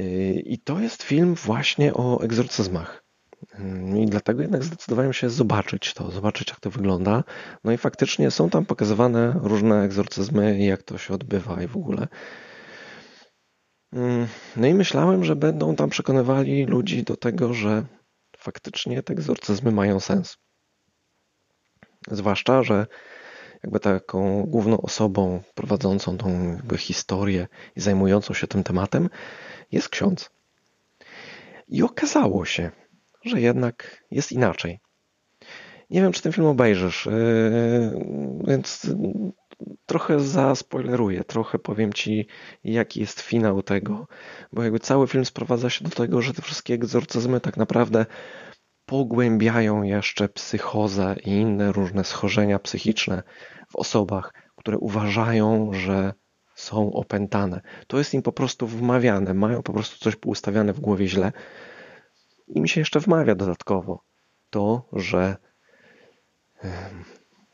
E, I to jest film właśnie o egzorcyzmach. I dlatego jednak zdecydowałem się zobaczyć to, zobaczyć jak to wygląda. No i faktycznie są tam pokazywane różne egzorcyzmy, jak to się odbywa i w ogóle. Mm, no i myślałem, że będą tam przekonywali ludzi do tego, że faktycznie te egzorcyzmy mają sens. Zwłaszcza, że jakby taką główną osobą prowadzącą tą historię i zajmującą się tym tematem jest ksiądz. I okazało się, że jednak jest inaczej. Nie wiem, czy ten film obejrzysz, yy, więc trochę zaspoileruję, trochę powiem Ci, jaki jest finał tego, bo jakby cały film sprowadza się do tego, że te wszystkie egzorcyzmy tak naprawdę pogłębiają jeszcze psychozę i inne różne schorzenia psychiczne w osobach, które uważają, że są opętane. To jest im po prostu wmawiane, mają po prostu coś poustawiane w głowie źle. I mi się jeszcze wmawia dodatkowo to, że,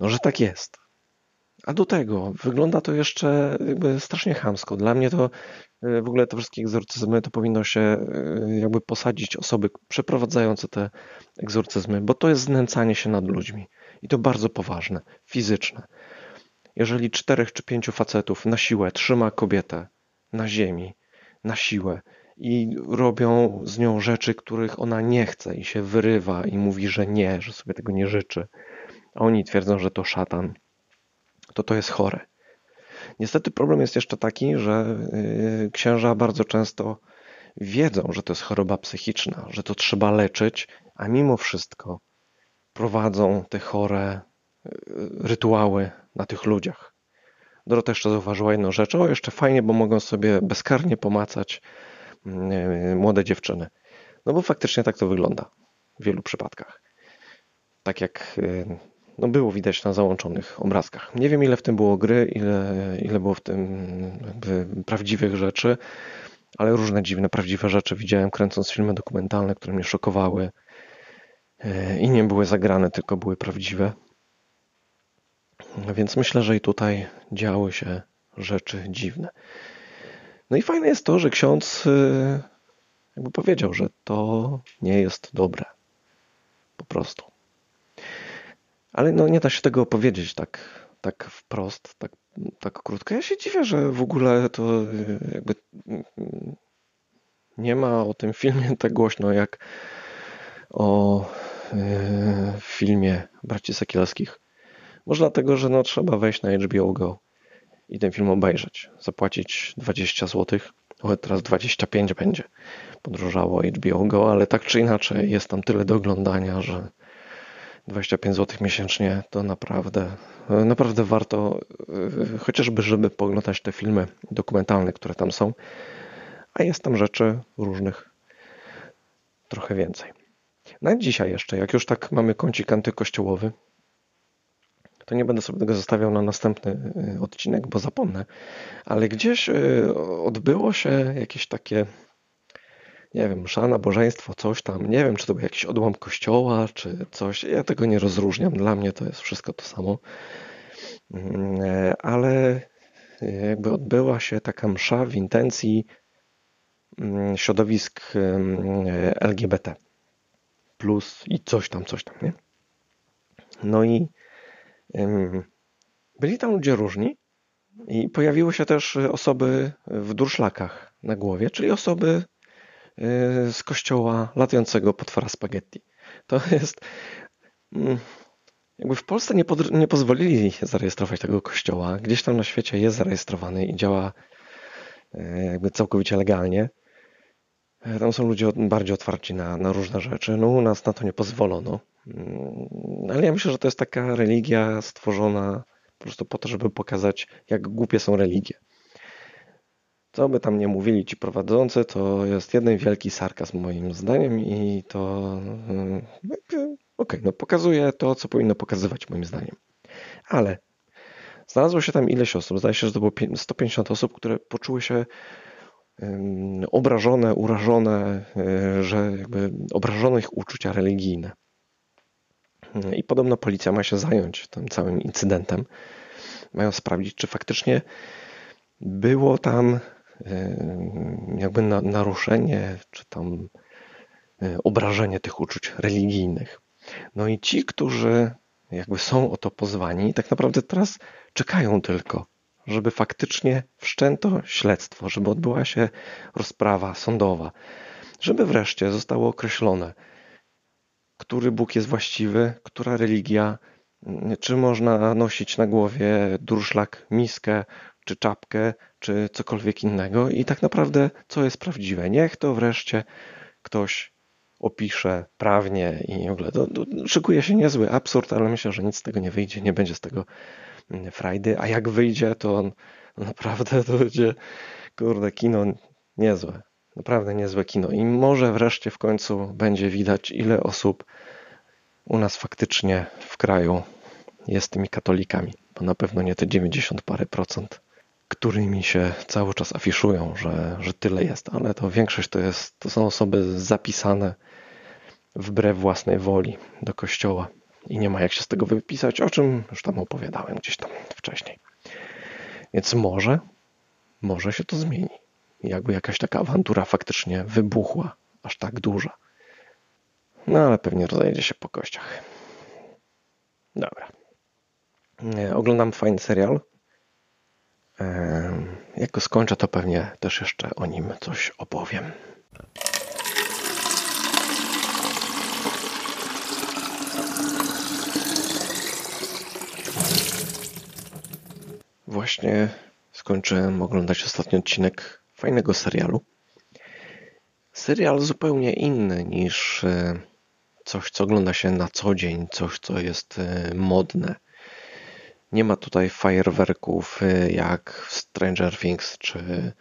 no, że tak jest. A do tego wygląda to jeszcze jakby strasznie chamsko. Dla mnie to e, w ogóle te wszystkie egzorcyzmy to powinno się e, jakby posadzić osoby przeprowadzające te egzorcyzmy, bo to jest znęcanie się nad ludźmi i to bardzo poważne, fizyczne. Jeżeli czterech czy pięciu facetów na siłę trzyma kobietę na ziemi, na siłę i robią z nią rzeczy, których ona nie chce i się wyrywa i mówi, że nie, że sobie tego nie życzy, a oni twierdzą, że to szatan, to to jest chore. Niestety problem jest jeszcze taki, że y, księża bardzo często wiedzą, że to jest choroba psychiczna, że to trzeba leczyć, a mimo wszystko prowadzą te chore y, rytuały na tych ludziach. Dorota jeszcze zauważyła jedną rzecz. O, jeszcze fajnie, bo mogą sobie bezkarnie pomacać y, młode dziewczyny. No bo faktycznie tak to wygląda w wielu przypadkach. Tak jak no było widać na załączonych obrazkach. Nie wiem, ile w tym było gry, ile, ile było w tym prawdziwych rzeczy, ale różne dziwne, prawdziwe rzeczy widziałem kręcąc filmy dokumentalne, które mnie szokowały e, i nie były zagrane, tylko były prawdziwe. Więc myślę, że i tutaj działy się rzeczy dziwne. No i fajne jest to, że ksiądz e, jakby powiedział, że to nie jest dobre. Po prostu. Ale no nie da się tego opowiedzieć tak, tak wprost, tak, tak krótko. Ja się dziwię, że w ogóle to y, jakby nie ma o tym filmie tak głośno jak o y, filmie Braci Sekielskich. Może dlatego, że no, trzeba wejść na HBO Go i ten film obejrzeć. Zapłacić 20 zł. O, teraz 25 będzie. Podróżało HBO Go, ale tak czy inaczej jest tam tyle do oglądania, że 25 zł miesięcznie to naprawdę, naprawdę warto, e, chociażby, żeby poglądać te filmy dokumentalne, które tam są. A jest tam rzeczy różnych trochę więcej. Na dzisiaj jeszcze, jak już tak mamy kącik antykościołowy, to nie będę sobie tego zostawiał na następny e, odcinek, bo zapomnę. Ale gdzieś e, odbyło się jakieś takie nie wiem, msza, nabożeństwo, coś tam. Nie wiem, czy to był jakiś odłam kościoła, czy coś. Ja tego nie rozróżniam. Dla mnie to jest wszystko to samo. Mm, e, ale jakby odbyła się taka msza w intencji mm, środowisk mm, LGBT plus i coś tam, coś tam, nie? No i byli tam ludzie różni i pojawiły się też osoby w durszlakach na głowie, czyli osoby z kościoła latającego potwora spaghetti. To jest... Mm, jakby w Polsce nie, pod, nie pozwolili zarejestrować tego kościoła. Gdzieś tam na świecie jest zarejestrowany i działa y, jakby całkowicie legalnie. E, tam są ludzie bardziej otwarci na, na różne rzeczy. No u nas na to nie pozwolono. Mm, ale ja myślę, że to jest taka religia stworzona po prostu po to, żeby pokazać, jak głupie są religie. Co by tam nie mówili ci prowadzący, to jest jeden wielki sarkazm moim zdaniem i to mm, okej, okay, no pokazuje to, co powinno pokazywać moim zdaniem. Ale znalazło się tam ileś osób, zdaje się, że to było 150 osób, które poczuły się obrażone, urażone, e, że jakby obrażono ich uczucia religijne. I podobno policja ma się zająć tym całym incydentem. Mają sprawdzić, czy faktycznie było tam jakby naruszenie, czy tam e, obrażenie tych uczuć religijnych. No i ci, którzy jakby są o to pozwani, tak naprawdę teraz czekają tylko, żeby faktycznie wszczęto śledztwo, żeby odbyła się rozprawa sądowa, żeby wreszcie zostało określone, który Bóg jest właściwy, która religia, czy można nosić na głowie durszlak, miskę, czy czapkę, czy cokolwiek innego i tak naprawdę co jest prawdziwe. Niech to wreszcie ktoś opisze prawnie i w ogóle to, to szykuje się niezły absurd, ale myślę, że nic z tego nie wyjdzie, nie będzie z tego frajdy, a jak wyjdzie, to on naprawdę to będzie, kurde, kino niezłe. Naprawdę niezłe kino. I może wreszcie w końcu będzie widać, ile osób u nas faktycznie w kraju jest tymi katolikami. Bo na pewno nie te 90 parę procent, którymi się cały czas afiszują, że, że tyle jest. Ale to większość to, jest, to są osoby zapisane wbrew własnej woli do kościoła i nie ma jak się z tego wypisać, o czym już tam opowiadałem gdzieś tam wcześniej. Więc może, może się to zmieni. Jakby jakaś taka awantura faktycznie wybuchła, aż tak duża. No ale pewnie rozejdzie się po kościach. Dobra. Oglądam fajny serial. Jak skończę, to pewnie też jeszcze o nim coś opowiem. Właśnie skończyłem oglądać ostatni odcinek fajnego serialu. Serial zupełnie inny niż e, coś, co ogląda się na co dzień, coś, co jest e, modne. Nie ma tutaj fajerwerków e, jak w Stranger Things, czy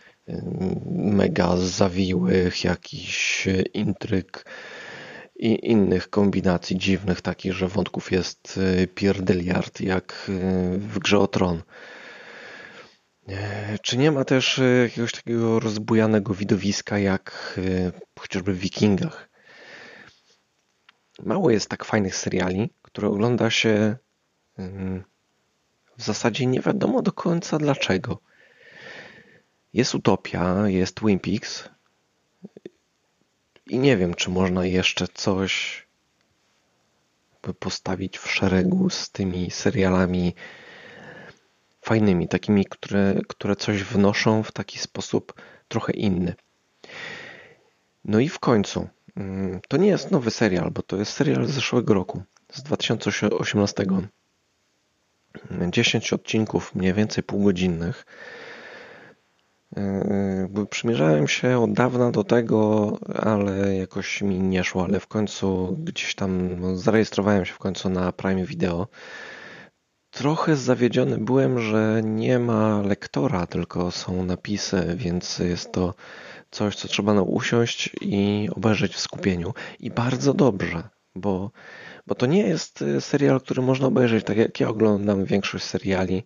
mega zawiłych jakichś intryg i innych kombinacji dziwnych, takich, że wątków jest pierdyliard, jak w Grze o Tron. E, czy nie ma też jakiegoś takiego rozbujanego widowiska jak chociażby w Wikingach? Mało jest tak fajnych seriali, które ogląda się w zasadzie nie wiadomo do końca dlaczego. Jest Utopia, jest Twin Peaks i nie wiem, czy można jeszcze coś postawić w szeregu z tymi serialami fajnymi, takimi, które, które coś wnoszą w taki sposób trochę inny. No i w końcu, mm, to nie jest nowy serial, bo to jest serial z zeszłego roku, z 2018. 10 odcinków, mniej więcej półgodzinnych. Yy, przymierzałem się od dawna do tego, ale jakoś mi nie szło, ale w końcu gdzieś tam no, zarejestrowałem się w końcu na Prime Video Trochę zawiedziony byłem, że nie ma lektora, tylko są napisy, więc jest to coś, co trzeba usiąść i obejrzeć w skupieniu. I bardzo dobrze, bo, bo to nie jest serial, który można obejrzeć tak jak ja oglądam większość seriali.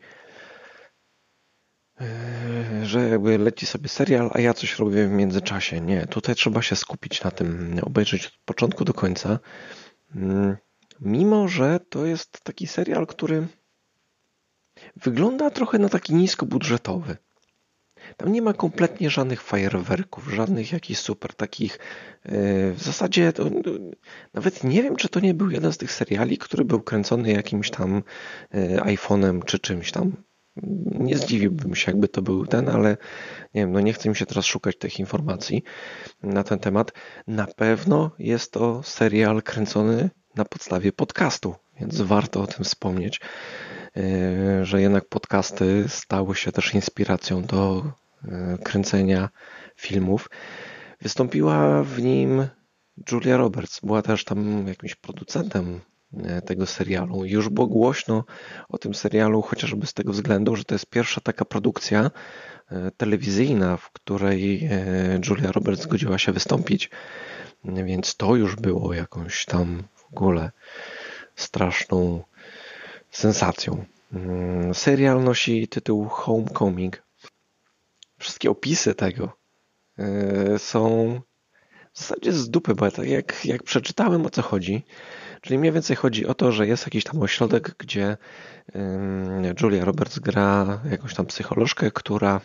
Yy, że jakby leci sobie serial, a ja coś robię w międzyczasie. Nie, tutaj trzeba się skupić na tym, obejrzeć od początku do końca. Yy, mimo, że to jest taki serial, który wygląda trochę na taki niskobudżetowy. Tam nie ma kompletnie żadnych fajerwerków, żadnych jakichś super takich. Yy, w zasadzie to, nawet nie wiem, czy to nie był jeden z tych seriali, który był kręcony jakimś tam iPhone'em czy czymś tam nie zdziwiłbym się, jakby to był ten, ale nie wiem, no nie chcę mi się teraz szukać tych informacji na ten temat. Na pewno jest to serial kręcony na podstawie podcastu, więc warto o tym wspomnieć, e, że jednak podcasty stały się też inspiracją do e, kręcenia filmów. Wystąpiła w nim Julia Roberts, była też tam jakimś producentem E, tego serialu. Już było głośno o tym serialu, chociażby z tego względu, że to jest pierwsza taka produkcja e, telewizyjna, w której e, Julia Roberts zgodziła się wystąpić. Więc to już było jakąś tam w ogóle straszną sensacją. Mm, serial nosi tytuł Homecoming. Wszystkie opisy tego są w zasadzie z dupy, bo tak jak, jak przeczytałem o co chodzi, Czyli mniej więcej chodzi o to, że jest jakiś tam ośrodek, gdzie Julia Roberts gra jakąś tam psycholożkę, która,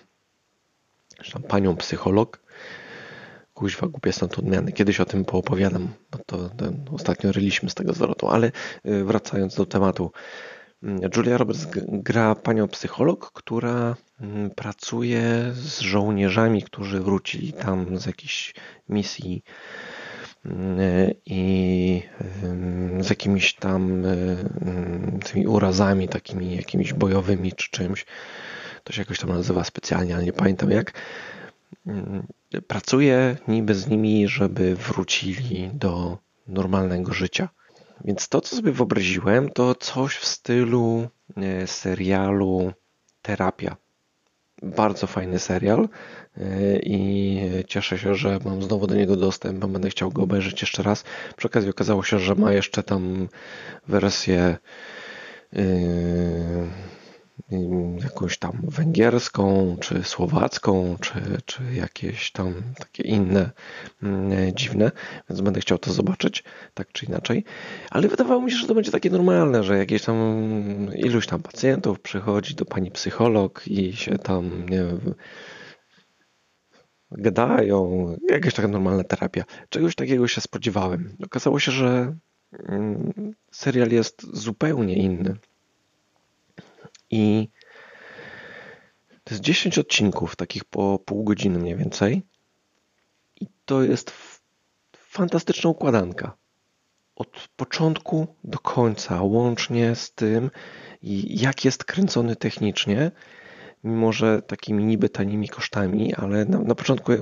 czy tam panią psycholog, kuźwa, głupie są to odmiany. Kiedyś o tym poopowiadam, bo to ostatnio ryliśmy z tego zwrotu, ale y, wracając do tematu. Julia Roberts gra panią psycholog, która pracuje z żołnierzami, którzy wrócili tam z jakiejś misji i z jakimiś tam tymi urazami takimi jakimiś bojowymi czy czymś. To się jakoś tam nazywa specjalnie, ale nie pamiętam jak. Pracuję niby z nimi, żeby wrócili do normalnego życia. Więc to, co sobie wyobraziłem, to coś w stylu e, serialu Terapia. Bardzo fajny serial i cieszę się, że mam znowu do niego dostęp, bo będę chciał go obejrzeć jeszcze raz. Przy okazji okazało się, że ma jeszcze tam wersję yy, jakąś tam węgierską, czy słowacką, czy, czy jakieś tam takie inne yy, dziwne, więc będę chciał to zobaczyć, tak czy inaczej. Ale wydawało mi się, że to będzie takie normalne, że jakieś tam iluś tam pacjentów przychodzi do pani psycholog i się tam, nie gadają, jakaś taka normalna terapia. Czegoś takiego się spodziewałem. Okazało się, że mm, serial jest zupełnie inny. I to jest 10 odcinków, takich po pół godziny mniej więcej. I to jest fantastyczna układanka. Od początku do końca, łącznie z tym, jak jest kręcony technicznie, mimo że takimi niby tanimi kosztami, ale na, na początku,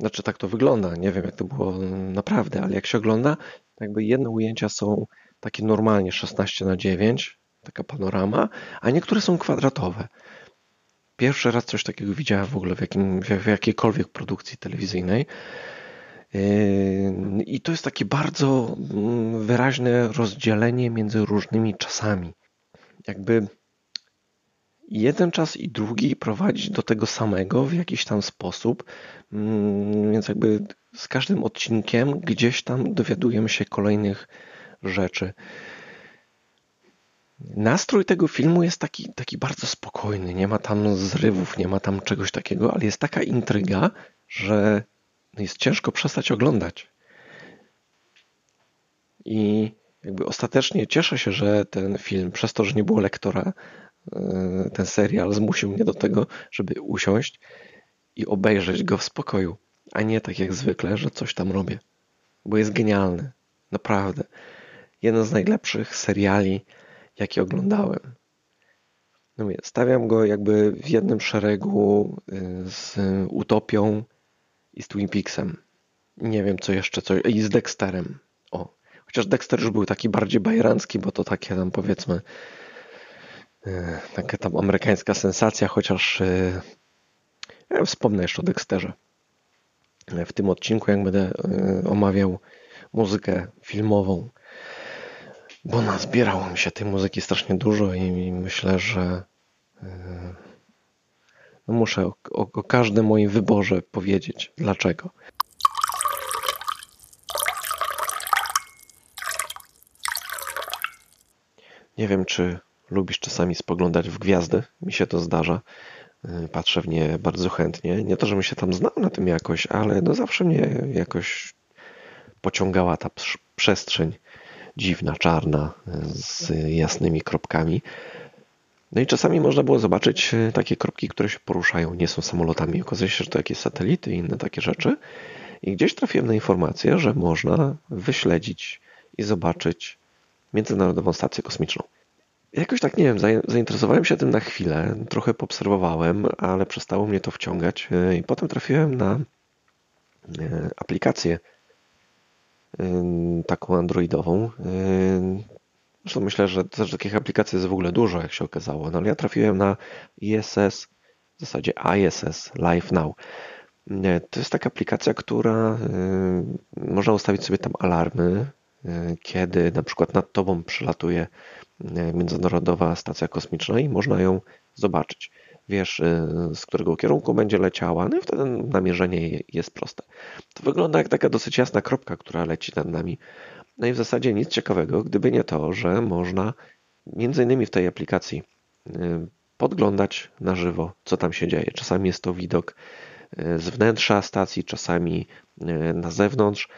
znaczy tak to wygląda, nie wiem jak to było naprawdę, ale jak się ogląda, jakby jedne ujęcia są takie normalnie 16 na 9, taka panorama, a niektóre są kwadratowe. Pierwszy raz coś takiego widziałem w ogóle w, jakim, w jakiejkolwiek produkcji telewizyjnej. Yy, I to jest takie bardzo mm, wyraźne rozdzielenie między różnymi czasami. Jakby jeden czas i drugi prowadzić do tego samego w jakiś tam sposób. Mm, więc jakby z każdym odcinkiem gdzieś tam dowiadujemy się kolejnych rzeczy. Nastrój tego filmu jest taki, taki bardzo spokojny. Nie ma tam zrywów, nie ma tam czegoś takiego, ale jest taka intryga, że jest ciężko przestać oglądać. I jakby ostatecznie cieszę się, że ten film, przez to, że nie było lektora, E, ten serial zmusił mnie do tego, żeby usiąść i obejrzeć go w spokoju, a nie tak jak zwykle, że coś tam robię. Bo jest genialny. Naprawdę. Jeden z najlepszych seriali, jakie oglądałem. No mówię, stawiam go jakby w jednym szeregu e, z Utopią i z Twin Peaksem. Nie wiem co jeszcze, co... i z Dexterem. O. Chociaż Dexter już był taki bardziej bajerancki, bo to takie tam powiedzmy E, taka tam amerykańska sensacja, chociaż e, ja wspomnę jeszcze o Dexterze. W tym odcinku, jak będę omawiał muzykę filmową, bo nazbierało mi się tej muzyki strasznie dużo i myślę, że No muszę o, o, o każdym moim wyborze powiedzieć dlaczego. Nie wiem, czy lubisz czasami spoglądać w gwiazdy. Mi się to zdarza. Y, Patrzę w nie bardzo chętnie. Nie to, żebym się tam znał na tym jakoś, ale no zawsze mnie jakoś pociągała ta przestrzeń dziwna, czarna, z jasnymi kropkami. No i czasami można było zobaczyć y, takie kropki, które się poruszają, nie są samolotami. Okazuje się, że to jakieś satelity i inne takie rzeczy. I gdzieś trafiłem na informację, że można wyśledzić i zobaczyć Międzynarodową Stację Kosmiczną. Jakoś tak, nie wiem, zain- zainteresowałem się tym na chwilę, trochę poobserwowałem, ale przestało mnie to wciągać y, i potem trafiłem na y, aplikację taką androidową. Y, Zresztą myślę, że też takich aplikacji jest w ogóle dużo, jak się okazało, no ale ja trafiłem na ISS, w zasadzie ISS Live Now. Nie, To jest taka aplikacja, która y, można ustawić sobie tam alarmy, y, kiedy na przykład nad tobą przelatuje y, Międzynarodowa Stacja Kosmiczna i można ją zobaczyć. Wiesz, y, z którego kierunku będzie leciała, no i wtedy namierzenie je- jest proste. To wygląda jak taka dosyć jasna kropka, która leci nad nami. No i w zasadzie nic ciekawego, gdyby nie to, że można między innymi w tej aplikacji y, podglądać na żywo, co tam się dzieje. Czasami jest to widok y, z wnętrza stacji, czasami na zewnątrz.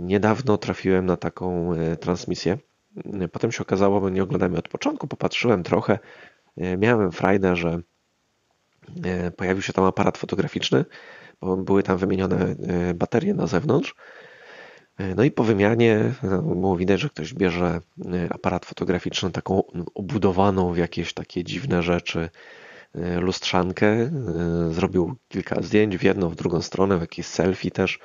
Niedawno trafiłem na taką transmisję. Potem się okazało, bo nie oglądałem jej od początku, popatrzyłem trochę. Miałem frajdę, że pojawił się tam aparat fotograficzny, bo były tam wymienione y, baterie na zewnątrz. No i po wymianie no, było widać, że ktoś bierze aparat fotograficzny, taką obudowaną w jakieś takie dziwne rzeczy lustrzankę. Zrobił kilka zdjęć w jedną, w drugą stronę, w jakieś selfie też.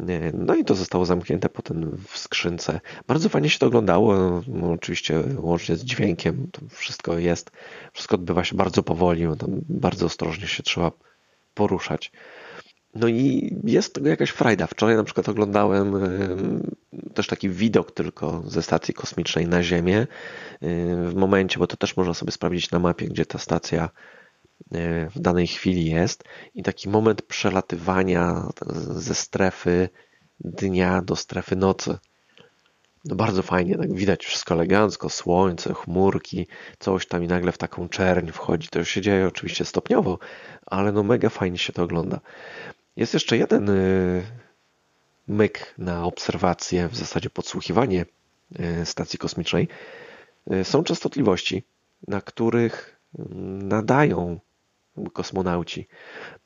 Y, No i to zostało zamknięte potem w skrzynce. Bardzo fajnie się to oglądało, no, oczywiście łącznie z dźwiękiem, to wszystko jest. Wszystko odbywa się bardzo powoli, bardzo ostrożnie się trzeba poruszać. No i jest tego jakaś frajda. Wczoraj na przykład oglądałem ym, też taki widok tylko ze stacji kosmicznej na Ziemię yy, w momencie, bo to też można sobie sprawdzić na mapie, gdzie ta stacja w danej chwili jest i taki moment przelatywania ze strefy dnia do strefy nocy. No bardzo fajnie, tak widać wszystko elegancko, słońce, chmurki, coś tam i nagle w taką czerń wchodzi. To już się dzieje oczywiście stopniowo, ale no mega fajnie się to ogląda. Jest jeszcze jeden y, myk na obserwację, w zasadzie podsłuchiwanie y, stacji kosmicznej. Y, Są częstotliwości, na których mm, nadają kosmonauci.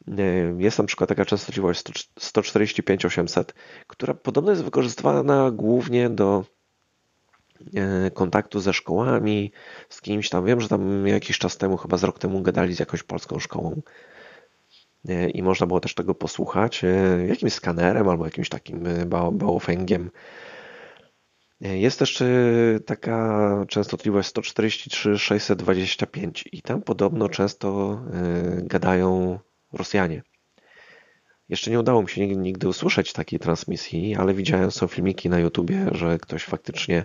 Y, Jest na przykład taka częstotliwość 145-800, która podobno jest wykorzystywana głównie do e, kontaktu ze szkołami, z kimś tam. Wiem, że tam jakiś czas temu, chyba z rok temu, gadali z jakąś polską szkołą E, i można było też tego posłuchać e, jakimś skanerem albo jakimś takim e, ba- bałofęgiem. Jest też e, taka częstotliwość 143-625 i tam podobno często e, gadają Rosjanie. Jeszcze nie udało mi się nigdy, usłyszeć takiej transmisji, ale widziałem są filmiki na YouTubie, że ktoś faktycznie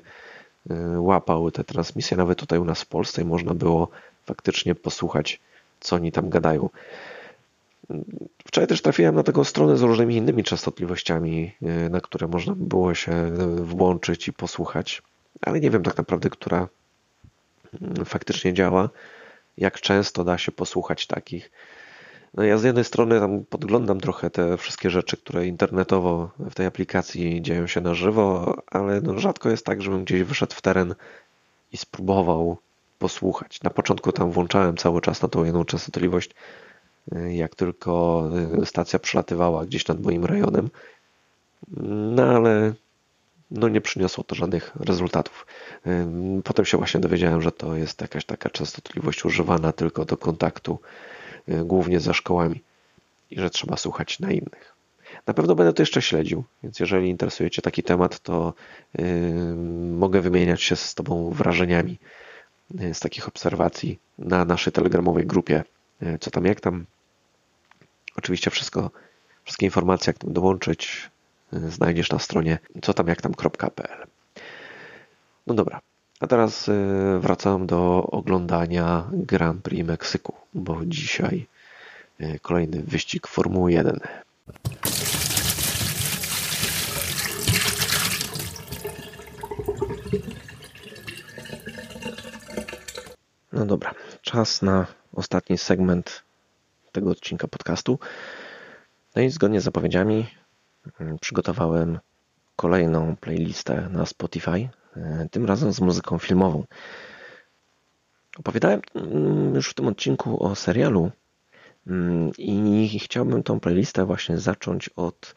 e, łapał te transmisje. Nawet tutaj u nas w Polsce można było faktycznie posłuchać, co oni tam gadają. Wczoraj też trafiłem na taką stronę z różnymi innymi częstotliwościami, e, na które można było się e, włączyć i posłuchać, ale nie wiem tak naprawdę, która mm, faktycznie działa, jak często da się posłuchać takich. No ja z jednej strony tam podglądam trochę te wszystkie rzeczy, które internetowo w tej aplikacji dzieją się na żywo, ale no rzadko jest tak, żebym gdzieś wyszedł w teren i spróbował posłuchać. Na początku tam włączałem cały czas na tą jedną częstotliwość, y, jak tylko y, stacja przelatywała gdzieś nad moim rejonem. No ale no nie przyniosło to żadnych rezultatów. Ym, Potem się właśnie dowiedziałem, że to jest jakaś taka częstotliwość używana tylko do kontaktu, y, głównie ze szkołami i że trzeba słuchać na innych. Na pewno będę to jeszcze śledził, więc jeżeli interesuje Cię taki temat, to mogę wymieniać się z Tobą wrażeniami z takich obserwacji na naszej telegramowej grupie. Co tam, jak tam. Oczywiście wszystko, wszystkie informacje, jak tam dołączyć, yy, znajdziesz na stronie co tam, jak tam.pl. No dobra, a teraz yy, wracam do oglądania Grand Prix Meksyku, bo dzisiaj e, kolejny wyścig Formuły 1. No dobra, czas na ostatni segment tego odcinka podcastu. No i zgodnie z zapowiedziami mm, przygotowałem kolejną playlistę na Spotify, e, tym razem z muzyką filmową. Opowiadałem mm, już w tym odcinku o serialu mm, i chciałbym tą playlistę właśnie zacząć od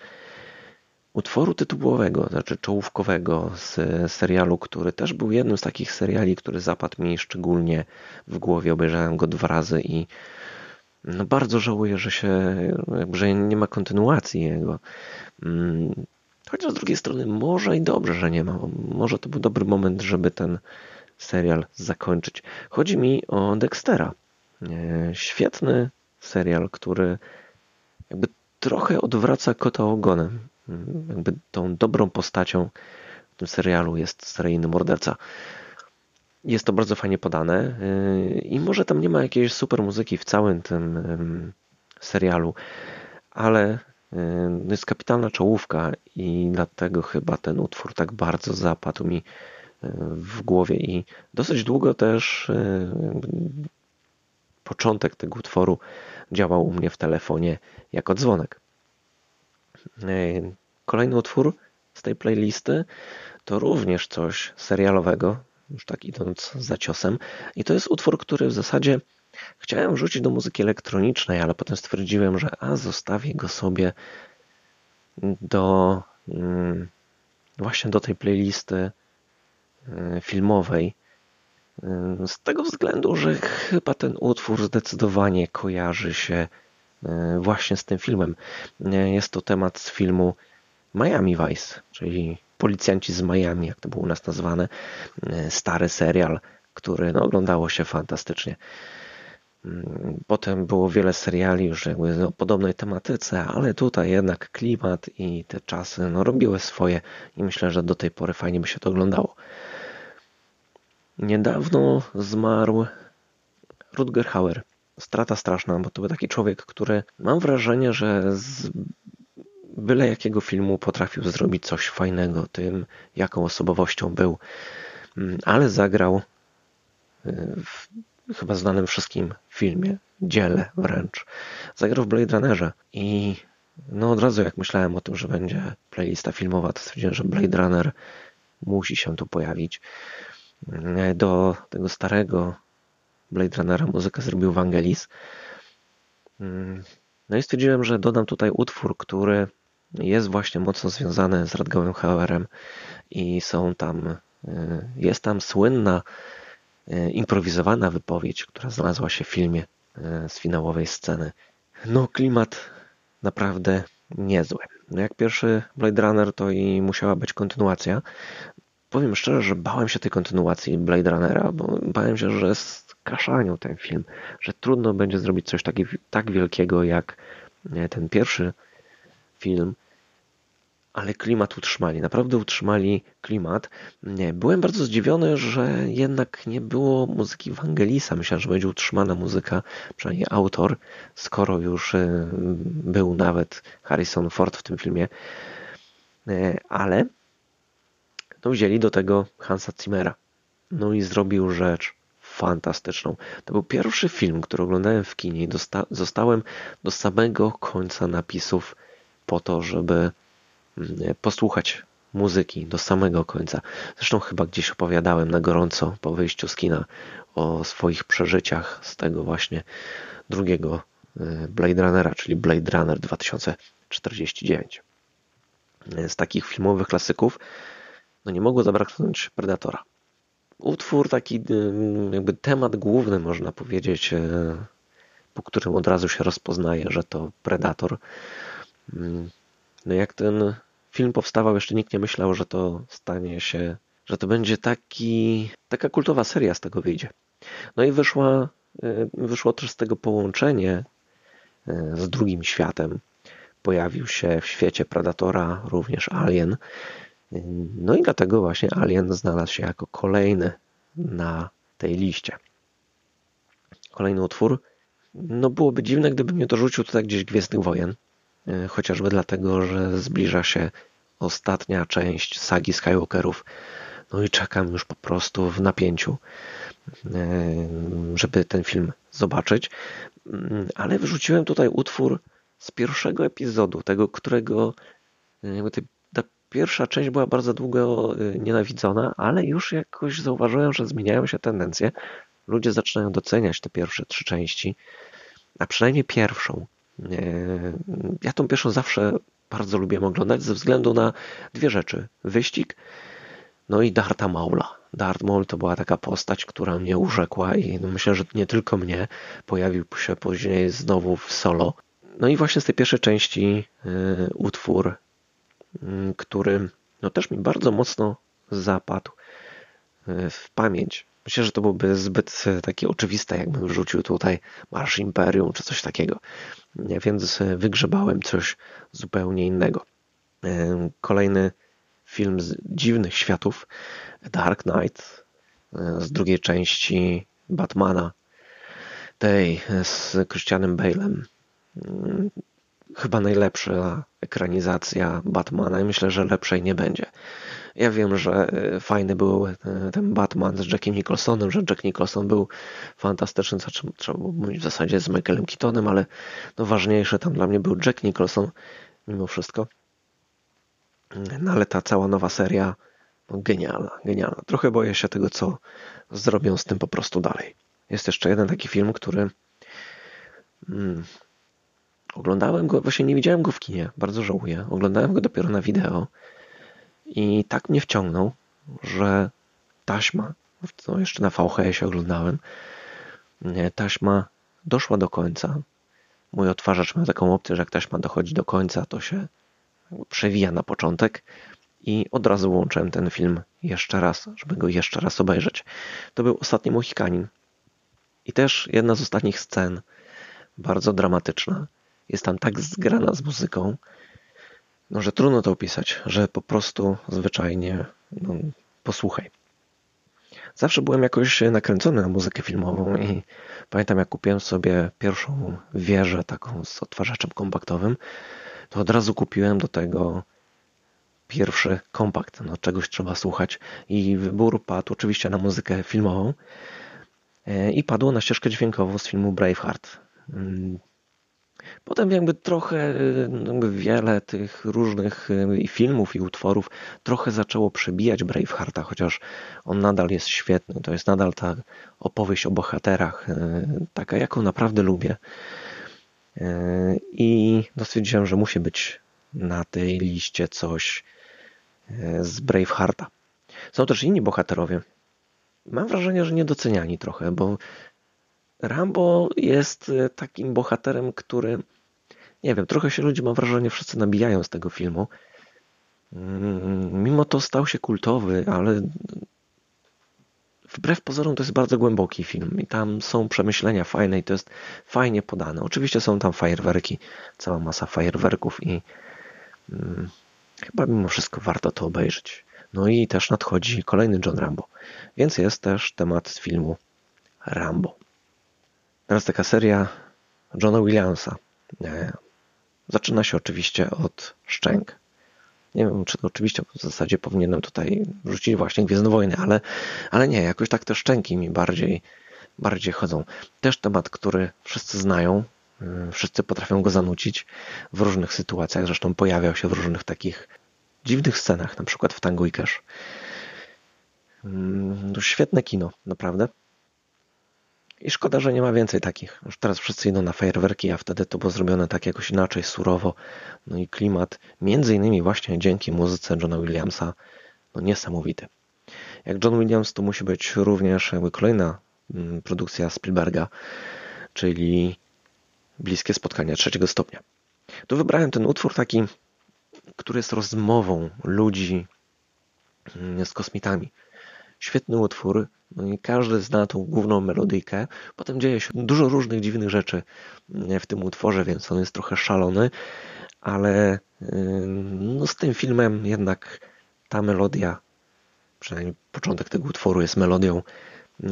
utworu tytułowego, znaczy czołówkowego z serialu, który też był jednym z takich seriali, który zapadł mi szczególnie w głowie. Obejrzałem go dwa razy i no bardzo żałuję, że się, że nie ma kontynuacji jego. Mm, chociaż z drugiej strony może i dobrze, że nie ma. Może to był dobry moment, żeby ten serial zakończyć. Chodzi mi o Dextera. E, świetny serial, który jakby trochę odwraca kota ogonem. Mm, jakby tą dobrą postacią w tym serialu jest seryjny morderca. Jest to bardzo fajnie podane yy, i może tam nie ma jakiejś super muzyki w całym tym serialu, ale yy, jest kapitalna czołówka i dlatego chyba ten utwór tak bardzo zapadł mi yy, w głowie i dosyć długo też początek tego utworu działał u mnie w telefonie jako dzwonek. Kolejny utwór z tej playlisty to również coś serialowego, już tak idąc za ciosem. I to jest utwór, który w zasadzie chciałem wrzucić do muzyki elektronicznej, ale potem stwierdziłem, że a zostawię go sobie do mm, właśnie do tej playlisty y, filmowej. Y, z tego względu, że chyba ten utwór zdecydowanie kojarzy się właśnie z tym filmem. Jest to temat z filmu Miami Vice, czyli Policjanci z Miami, jak to było u nas nazwane. E, stary serial, który no, oglądało się fantastycznie. Mm, potem było wiele seriali już jakby o podobnej tematyce, ale tutaj jednak klimat i te czasy no, robiły swoje i myślę, że do tej pory fajnie by się to oglądało. Niedawno zmarł Rutger Hauer. Strata straszna, bo to był taki człowiek, który mam wrażenie, że byle jakiego filmu potrafił zrobić coś fajnego tym, jaką osobowością był. Mm, ale zagrał y, w chyba znanym wszystkim filmie, dziele wręcz. Zagrał w Blade Runnerze i no od razu jak myślałem o tym, że będzie playlista filmowa, to stwierdziłem, że Blade Runner musi się tu pojawić. Mm, do tego starego Blade Runnera muzykę zrobił Vangelis. Mm, no i stwierdziłem, że dodam tutaj utwór, który jest właśnie mocno związane z Radgowym Hauerem i są tam, y, jest tam słynna y, improwizowana wypowiedź, która znalazła się w filmie y, z finałowej sceny. No klimat naprawdę niezły. No jak pierwszy Blade Runner to i musiała być kontynuacja. Powiem szczerze, że bałem się tej kontynuacji Blade Runnera, bo bałem się, że skaszanią ten film, że trudno będzie zrobić coś taki, tak wielkiego jak ten pierwszy film, ale klimat utrzymali, naprawdę utrzymali klimat. Byłem bardzo zdziwiony, że jednak nie było muzyki Wangelisa. Myślałem, że będzie utrzymana muzyka, przynajmniej autor, skoro już e, był nawet Harrison Ford w tym filmie. E, ale no, wzięli do tego Hansa Zimmera. No i zrobił rzecz fantastyczną. To był pierwszy film, który oglądałem w kinie i zostałem do samego końca napisów po to, żeby mm, posłuchać muzyki do samego końca. Zresztą chyba gdzieś opowiadałem na gorąco po wyjściu z kina o swoich przeżyciach z tego właśnie drugiego y, Blade Runnera, czyli Blade Runner 2049. Z takich filmowych klasyków no nie mogło zabraknąć Predatora. Utwór taki, y, jakby temat główny można powiedzieć, y, po którym od razu się rozpoznaje, że to Predator. No jak ten film powstawał, jeszcze nikt nie myślał, że to stanie się, że to będzie taki, taka kultowa seria z tego wyjdzie. No i wyszła, e, wyszło też z tego połączenie e, z drugim światem. Pojawił się w świecie Predatora również Alien. No i dlatego właśnie Alien znalazł się jako kolejny na tej liście. Kolejny utwór no byłoby dziwne, gdyby mnie dorzucił tutaj gdzieś Gwiezdnych Wojen. E, chociażby dlatego, że zbliża się ostatnia część sagi Skywalkerów. No i czekam już po prostu w napięciu, e, żeby ten film zobaczyć. Mm, ale wrzuciłem tutaj utwór z pierwszego epizodu, tego, którego jakby ta pierwsza część była bardzo długo nienawidzona, ale już jakoś zauważyłem, że zmieniają się tendencje ludzie zaczynają doceniać te pierwsze trzy części, a przynajmniej pierwszą. Ja tą pierwszą zawsze bardzo lubię oglądać ze względu na dwie rzeczy. Wyścig, no i Darta Maula. Dart Maul to była taka postać, która mnie urzekła i no myślę, że nie tylko mnie. Pojawił się później znowu w solo. No i właśnie z tej pierwszej części y, utwór, y, który no też mi bardzo mocno zapadł y, w pamięć. Myślę, że to byłby zbyt e, taki oczywiste, jakbym wrzucił tutaj Marsz Imperium czy coś takiego. Więc e, wygrzebałem coś zupełnie innego. E, kolejny film z dziwnych światów, Dark Knight, z drugiej części Batmana, tej z Christianem Bale'em. Mm, chyba najlepsza ekranizacja Batmana i myślę, że lepszej nie będzie. Ja wiem, że e, fajny był e, ten Batman z Jackiem Nicholsonem, że Jack Nicholson był fantastyczny, znaczy trzeba było mówić w zasadzie z Michaelem Keatonem, ale no ważniejsze tam dla mnie był Jack Nicholson mimo wszystko. No ale ta cała nowa seria no, genialna, genialna. Trochę boję się tego, co zrobią z tym po prostu dalej. Jest jeszcze jeden taki film, który hmm, oglądałem go, właśnie nie widziałem go w kinie, bardzo żałuję. Oglądałem go dopiero na wideo i tak mnie wciągnął, że taśma, to jeszcze na VHS oglądałem, taśma doszła do końca. Mój odtwarzacz miał taką opcję, że jak taśma dochodzi do końca, to się przewija na początek i od razu włączyłem ten film jeszcze raz, żeby go jeszcze raz obejrzeć. To był ostatni Mohikanin. I też jedna z ostatnich scen, bardzo dramatyczna. Jest tam tak zgrana z muzyką, no, że trudno to opisać, że po prostu zwyczajnie no, posłuchaj. Zawsze byłem jakoś nakręcony na muzykę filmową i pamiętam jak kupiłem sobie pierwszą wieżę taką z odtwarzaczem kompaktowym, to od razu kupiłem do tego pierwszy kompakt. No, czegoś trzeba słuchać i wybór padł oczywiście na muzykę filmową e, i padło na ścieżkę dźwiękową z filmu Braveheart. Potem jakby trochę, jakby wiele tych różnych y, filmów i utworów trochę zaczęło przebijać Bravehearta, chociaż on nadal jest świetny. To jest nadal ta opowieść o bohaterach, y, taka jaką naprawdę lubię. Y, I stwierdziłem, że musi być na tej liście coś z Bravehearta. Są też inni bohaterowie. Mam wrażenie, że niedoceniani trochę, bo Rambo jest e, takim bohaterem, który, nie wiem, trochę się ludzie, mam wrażenie, wszyscy nabijają z tego filmu. Mm, mimo to stał się kultowy, ale wbrew pozorom to jest bardzo głęboki film i tam są przemyślenia fajne i to jest fajnie podane. Oczywiście są tam fajerwerki, cała masa fajerwerków i hmm, chyba mimo wszystko warto to obejrzeć. No i też nadchodzi kolejny John Rambo, więc jest też temat z filmu Rambo. Teraz taka seria Johna Williamsa. Zaczyna się oczywiście od szczęk. Nie wiem, czy to oczywiście w zasadzie powinienem tutaj wrzucić właśnie Gwiezdne Wojny, ale, ale nie, jakoś tak te szczęki mi bardziej, bardziej chodzą. Też temat, który wszyscy znają, y, wszyscy potrafią go zanucić w różnych sytuacjach, zresztą pojawiał się w różnych takich dziwnych scenach, na przykład w Tango i Cash. Mm, świetne kino, naprawdę. I szkoda, że nie ma więcej takich. Już teraz wszyscy idą na fajerwerki, a wtedy to było zrobione tak jakoś inaczej, surowo. No i klimat, między innymi właśnie dzięki muzyce Johna Williamsa, no niesamowity. Jak John Williams, to musi być również jakby kolejna mm, produkcja Spielberga, czyli Bliskie Spotkania trzeciego stopnia. Tu wybrałem ten utwór taki, który jest rozmową ludzi mm, z kosmitami. Świetny utwór, no i każdy zna tą główną melodyjkę. Potem dzieje się dużo różnych dziwnych rzeczy w tym utworze, więc on jest trochę szalony, ale no z tym filmem jednak ta melodia, przynajmniej początek tego utworu jest melodią,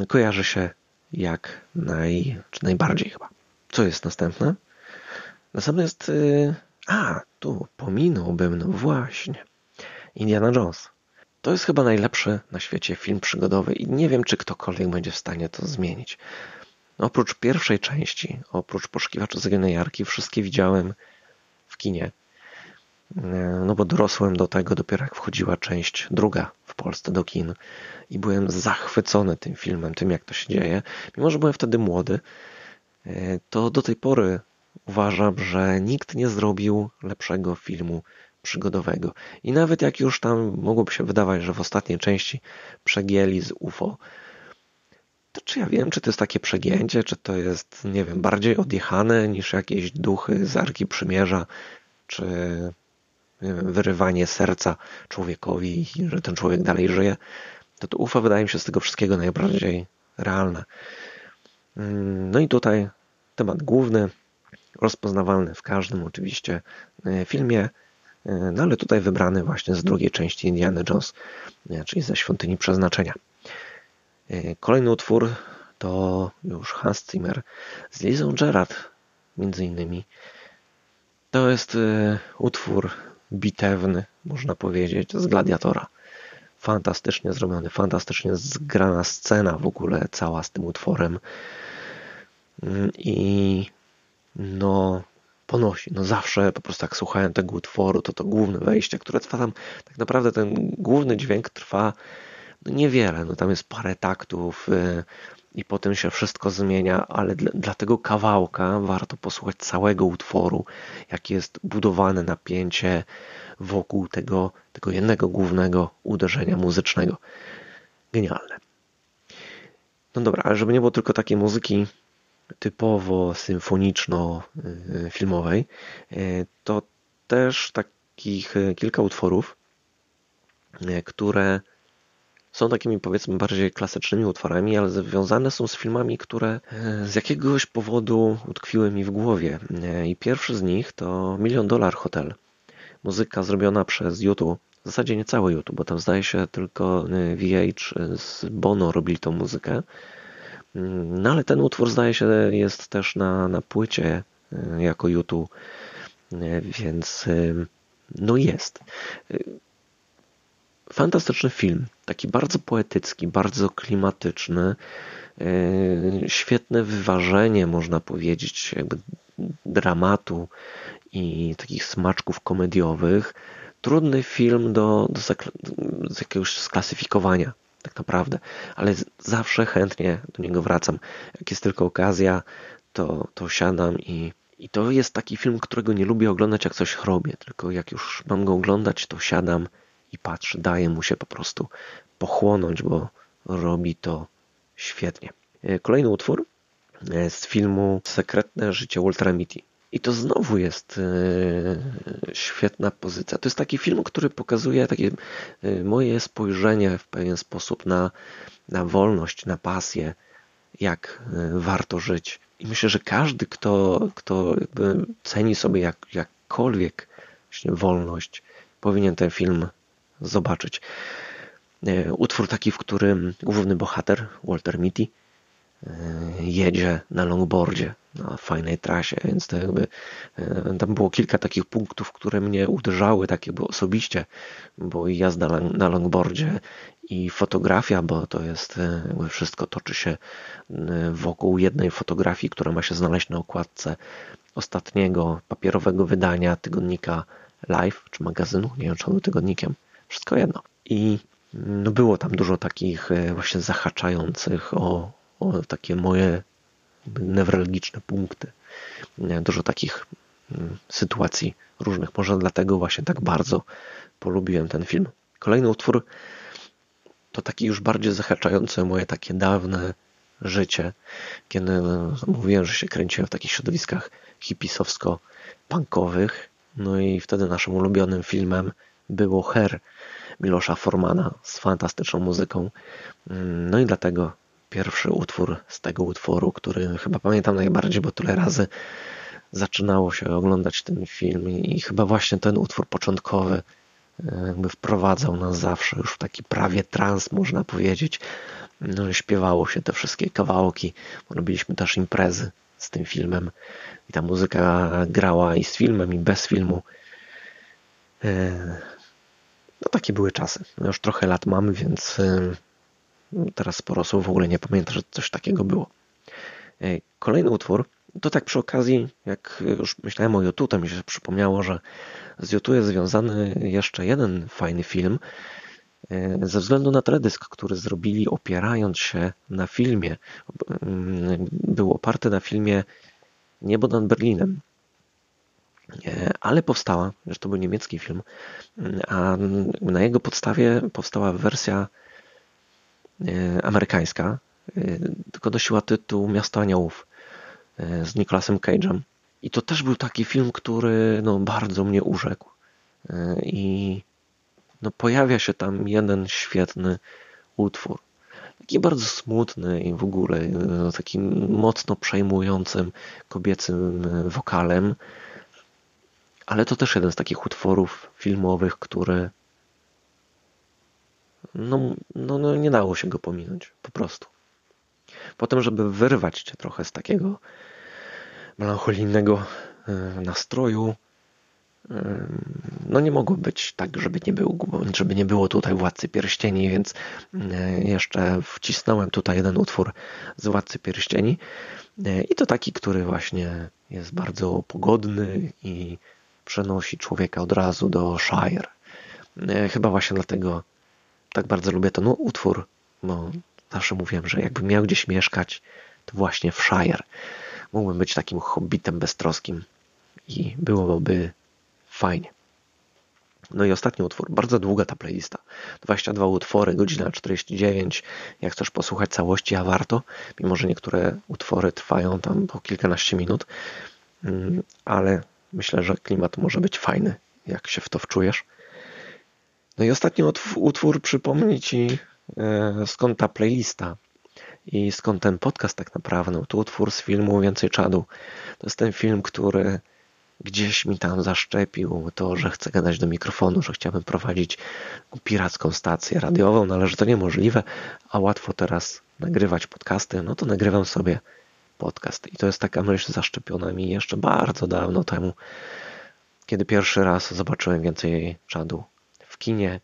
kojarzy się jak naj, czy najbardziej chyba. co jest następne? Następne jest... y, A, tu pominąłbym, no właśnie. Indiana Jones. To jest chyba najlepszy na świecie film przygodowy i nie wiem, czy ktokolwiek będzie w stanie to zmienić. Oprócz pierwszej części, oprócz Poszukiwacza Zaginionej Jarki, wszystkie widziałem w kinie. E, No bo dorosłem do tego dopiero jak wchodziła część druga w Polsce do kin i byłem zachwycony tym filmem, tym jak to się dzieje. Mimo, że byłem wtedy młody, e, to do tej pory uważam, że nikt nie zrobił lepszego filmu przygodowego. I nawet jak już tam mogłoby się wydawać, że w ostatniej części przegięli z UFO, to czy ja wiem, czy to jest takie przegięcie, czy to jest, nie wiem, bardziej odjechane niż jakieś duchy z Arki Przymierza, czy wiem, wyrywanie serca człowiekowi i że ten człowiek dalej żyje, to to UFO wydaje mi się z tego wszystkiego najbardziej realne. Mm, No i tutaj temat główny, rozpoznawalny w każdym oczywiście e, filmie, no ale tutaj wybrany właśnie z drugiej części Indiana Jones, e, czyli ze Świątyni Przeznaczenia. E, Kolejny utwór to już Hans Zimmer z Lizą Gerard między innymi. To jest e, utwór bitewny, można powiedzieć, z Gladiatora. Fantastycznie zrobiony, fantastycznie zgrana scena w ogóle cała z tym utworem. Mm, I no ponosi. No zawsze po prostu jak słuchałem tego utworu, to to główne wejście, które trwa tam, tak naprawdę ten główny dźwięk trwa no niewiele. No tam jest parę taktów y, i potem się wszystko zmienia, ale dla, dla tego kawałka warto posłuchać całego utworu, jakie jest budowane napięcie wokół tego, tego jednego głównego uderzenia muzycznego. Genialne. No dobra, ale żeby nie było tylko takiej muzyki typowo symfoniczno-filmowej, y, to też takich y, kilka utworów, y, które są takimi powiedzmy bardziej klasycznymi utworami, ale związane są z filmami, które e, z jakiegoś powodu utkwiły mi w głowie. E, I pierwszy z nich to Million Dollar Hotel. Muzyka zrobiona przez YouTube. W zasadzie nie cały YouTube, bo tam zdaje się tylko e, VH z Bono robili tą muzykę. Mm, No ale ten utwór zdaje się jest też na, na płycie e, jako YouTube, E, więc e, no jest. Fantastyczny film, taki bardzo poetycki, bardzo klimatyczny, świetne wyważenie, można powiedzieć, jakby dramatu i takich smaczków komediowych. Trudny film do, do z jakiegoś sklasyfikowania, tak naprawdę, ale zawsze chętnie do niego wracam. Jak jest tylko okazja, to, to siadam i, i to jest taki film, którego nie lubię oglądać, jak coś robię, tylko jak już mam go oglądać, to siadam i patrzę, daje mu się po prostu pochłonąć, bo robi to świetnie. E, Kolejny utwór e, z filmu Sekretne życie Waltera Mitty. I to znowu jest e, świetna pozycja. To jest taki film, który pokazuje takie e, moje spojrzenie w pewien sposób na, na wolność, na pasję, jak e, warto żyć. I myślę, że każdy, kto, kto ceni sobie jak, jakkolwiek właśnie wolność, powinien ten film zobaczyć. Utwór taki, w którym główny bohater, Walter Mitty, jedzie na longboardzie na fajnej trasie, więc to jakby e, tam było kilka takich punktów, które mnie uderzały tak jakby osobiście, bo i jazda na- longboardzie i fotografia, bo to jest e, jakby wszystko toczy się e, wokół jednej fotografii, która ma się znaleźć na okładce ostatniego papierowego wydania tygodnika Life, czy magazynu, nie wiem czy on był tygodnikiem, wszystko jedno. I no było tam dużo takich e, właśnie zahaczających o, o takie moje newralgiczne punkty. Dużo takich mm, sytuacji różnych. Może dlatego właśnie tak bardzo polubiłem ten film. Kolejny utwór to taki już bardziej zahaczający moje takie dawne życie, kiedy no, mówiłem, że się kręciłem w takich środowiskach hipisowsko-punkowych. No i wtedy naszym ulubionym filmem było Her Milosza Formana z fantastyczną muzyką. Mm, No i dlatego pierwszy utwór z tego utworu, który chyba pamiętam najbardziej, bo tyle razy zaczynało się oglądać ten film i chyba właśnie ten utwór początkowy e, jakby wprowadzał nas zawsze już w taki prawie trans, można powiedzieć. No, śpiewało się te wszystkie kawałki, robiliśmy też imprezy z tym filmem. I ta muzyka grała i z filmem, i bez filmu. E, no takie były czasy. No już trochę lat mamy, więc e, teraz sporo osób w ogóle nie pamięta, że coś takiego było. E, kolejny utwór, to tak przy okazji, jak już myślałem o YouTube, to mi się przypomniało, że z YouTube jest związany jeszcze jeden fajny film, ze względu na teledysk, który zrobili opierając się na filmie. Był oparty na filmie Niebo nad Berlinem. Ale powstała, że to był niemiecki film, a na jego podstawie powstała wersja e, amerykańska, e, tylko nosiła tytuł Miasto Aniołów e, z Nicolasem Cage'em. I to też był taki film, który no, bardzo mnie urzekł. I no, pojawia się tam jeden świetny utwór. Taki bardzo smutny i w ogóle no, takim mocno przejmującym kobiecym wokalem. Ale to też jeden z takich utworów filmowych, które no, no, no nie dało się go pominąć, po prostu. Potem, żeby wyrwać cię trochę z takiego melancholijnego e, nastroju, no nie mogło być tak, żeby nie, był, żeby nie było tutaj Władcy Pierścieni, więc e, jeszcze wcisnąłem tutaj jeden utwór z Władcy Pierścieni e, i to taki, który właśnie jest bardzo pogodny i przenosi człowieka od razu do Shire. E, chyba właśnie dlatego tak bardzo lubię ten utwór, bo zawsze mówiłem, że jakbym miał gdzieś mieszkać, to właśnie w Shire. Mógłbym być takim hobbitem beztroskim i byłoby Fajnie. No i ostatni utwór, bardzo długa ta playlista. 22 utwory, godzina 49. Jak chcesz posłuchać całości, a warto, mimo że niektóre utwory trwają tam po kilkanaście minut, mm, ale myślę, że klimat może być fajny, jak się w to wczujesz. No i ostatni utwór przypomni Ci e, skąd ta playlista i skąd ten podcast tak naprawdę. No, to utwór z filmu Więcej Czadu. To jest ten film, który gdzieś mi tam zaszczepił to, że chcę gadać do mikrofonu, że chciałbym prowadzić piracką stację radiową, no ale że to niemożliwe, a łatwo teraz nagrywać podcasty, no to nagrywam sobie podcast. I to jest taka myśl zaszczepiona mi jeszcze bardzo dawno temu, kiedy pierwszy raz zobaczyłem więcej czadu kinie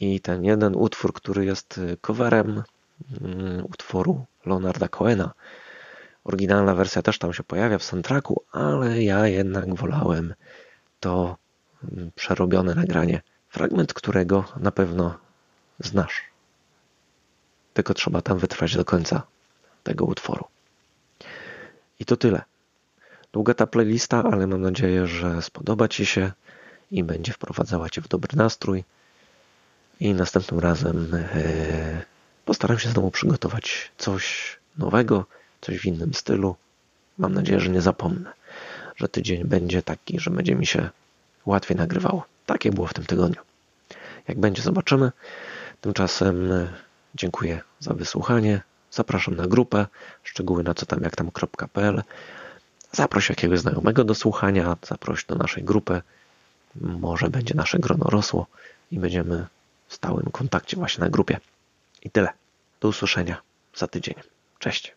i ten jeden utwór, który jest coverem mm, utworu Leonarda Coena, Oryginalna wersja też tam się pojawia w soundtracku, ale ja jednak wolałem to mm, przerobione nagranie. Fragment, którego na pewno znasz. Tylko trzeba tam wytrwać do końca tego utworu. I to tyle. Długa ta playlista, ale mam nadzieję, że spodoba Ci się i będzie wprowadzała Cię w dobry nastrój. I następnym razem e, postaram się znowu przygotować coś nowego coś w innym stylu. Mam nadzieję, że nie zapomnę, że tydzień będzie taki, że będzie mi się łatwiej nagrywało. Takie było w tym tygodniu. Jak będzie, zobaczymy. Tymczasem e, dziękuję za wysłuchanie. Zapraszam na grupę, szczegóły na co tam jak tam.pl. Zaproś jakiegoś znajomego do słuchania, zaproś do naszej grupy. Może będzie nasze grono rosło i będziemy stałym kontakcie właśnie na grupie. I tyle. Do usłyszenia za tydzień. Cześć.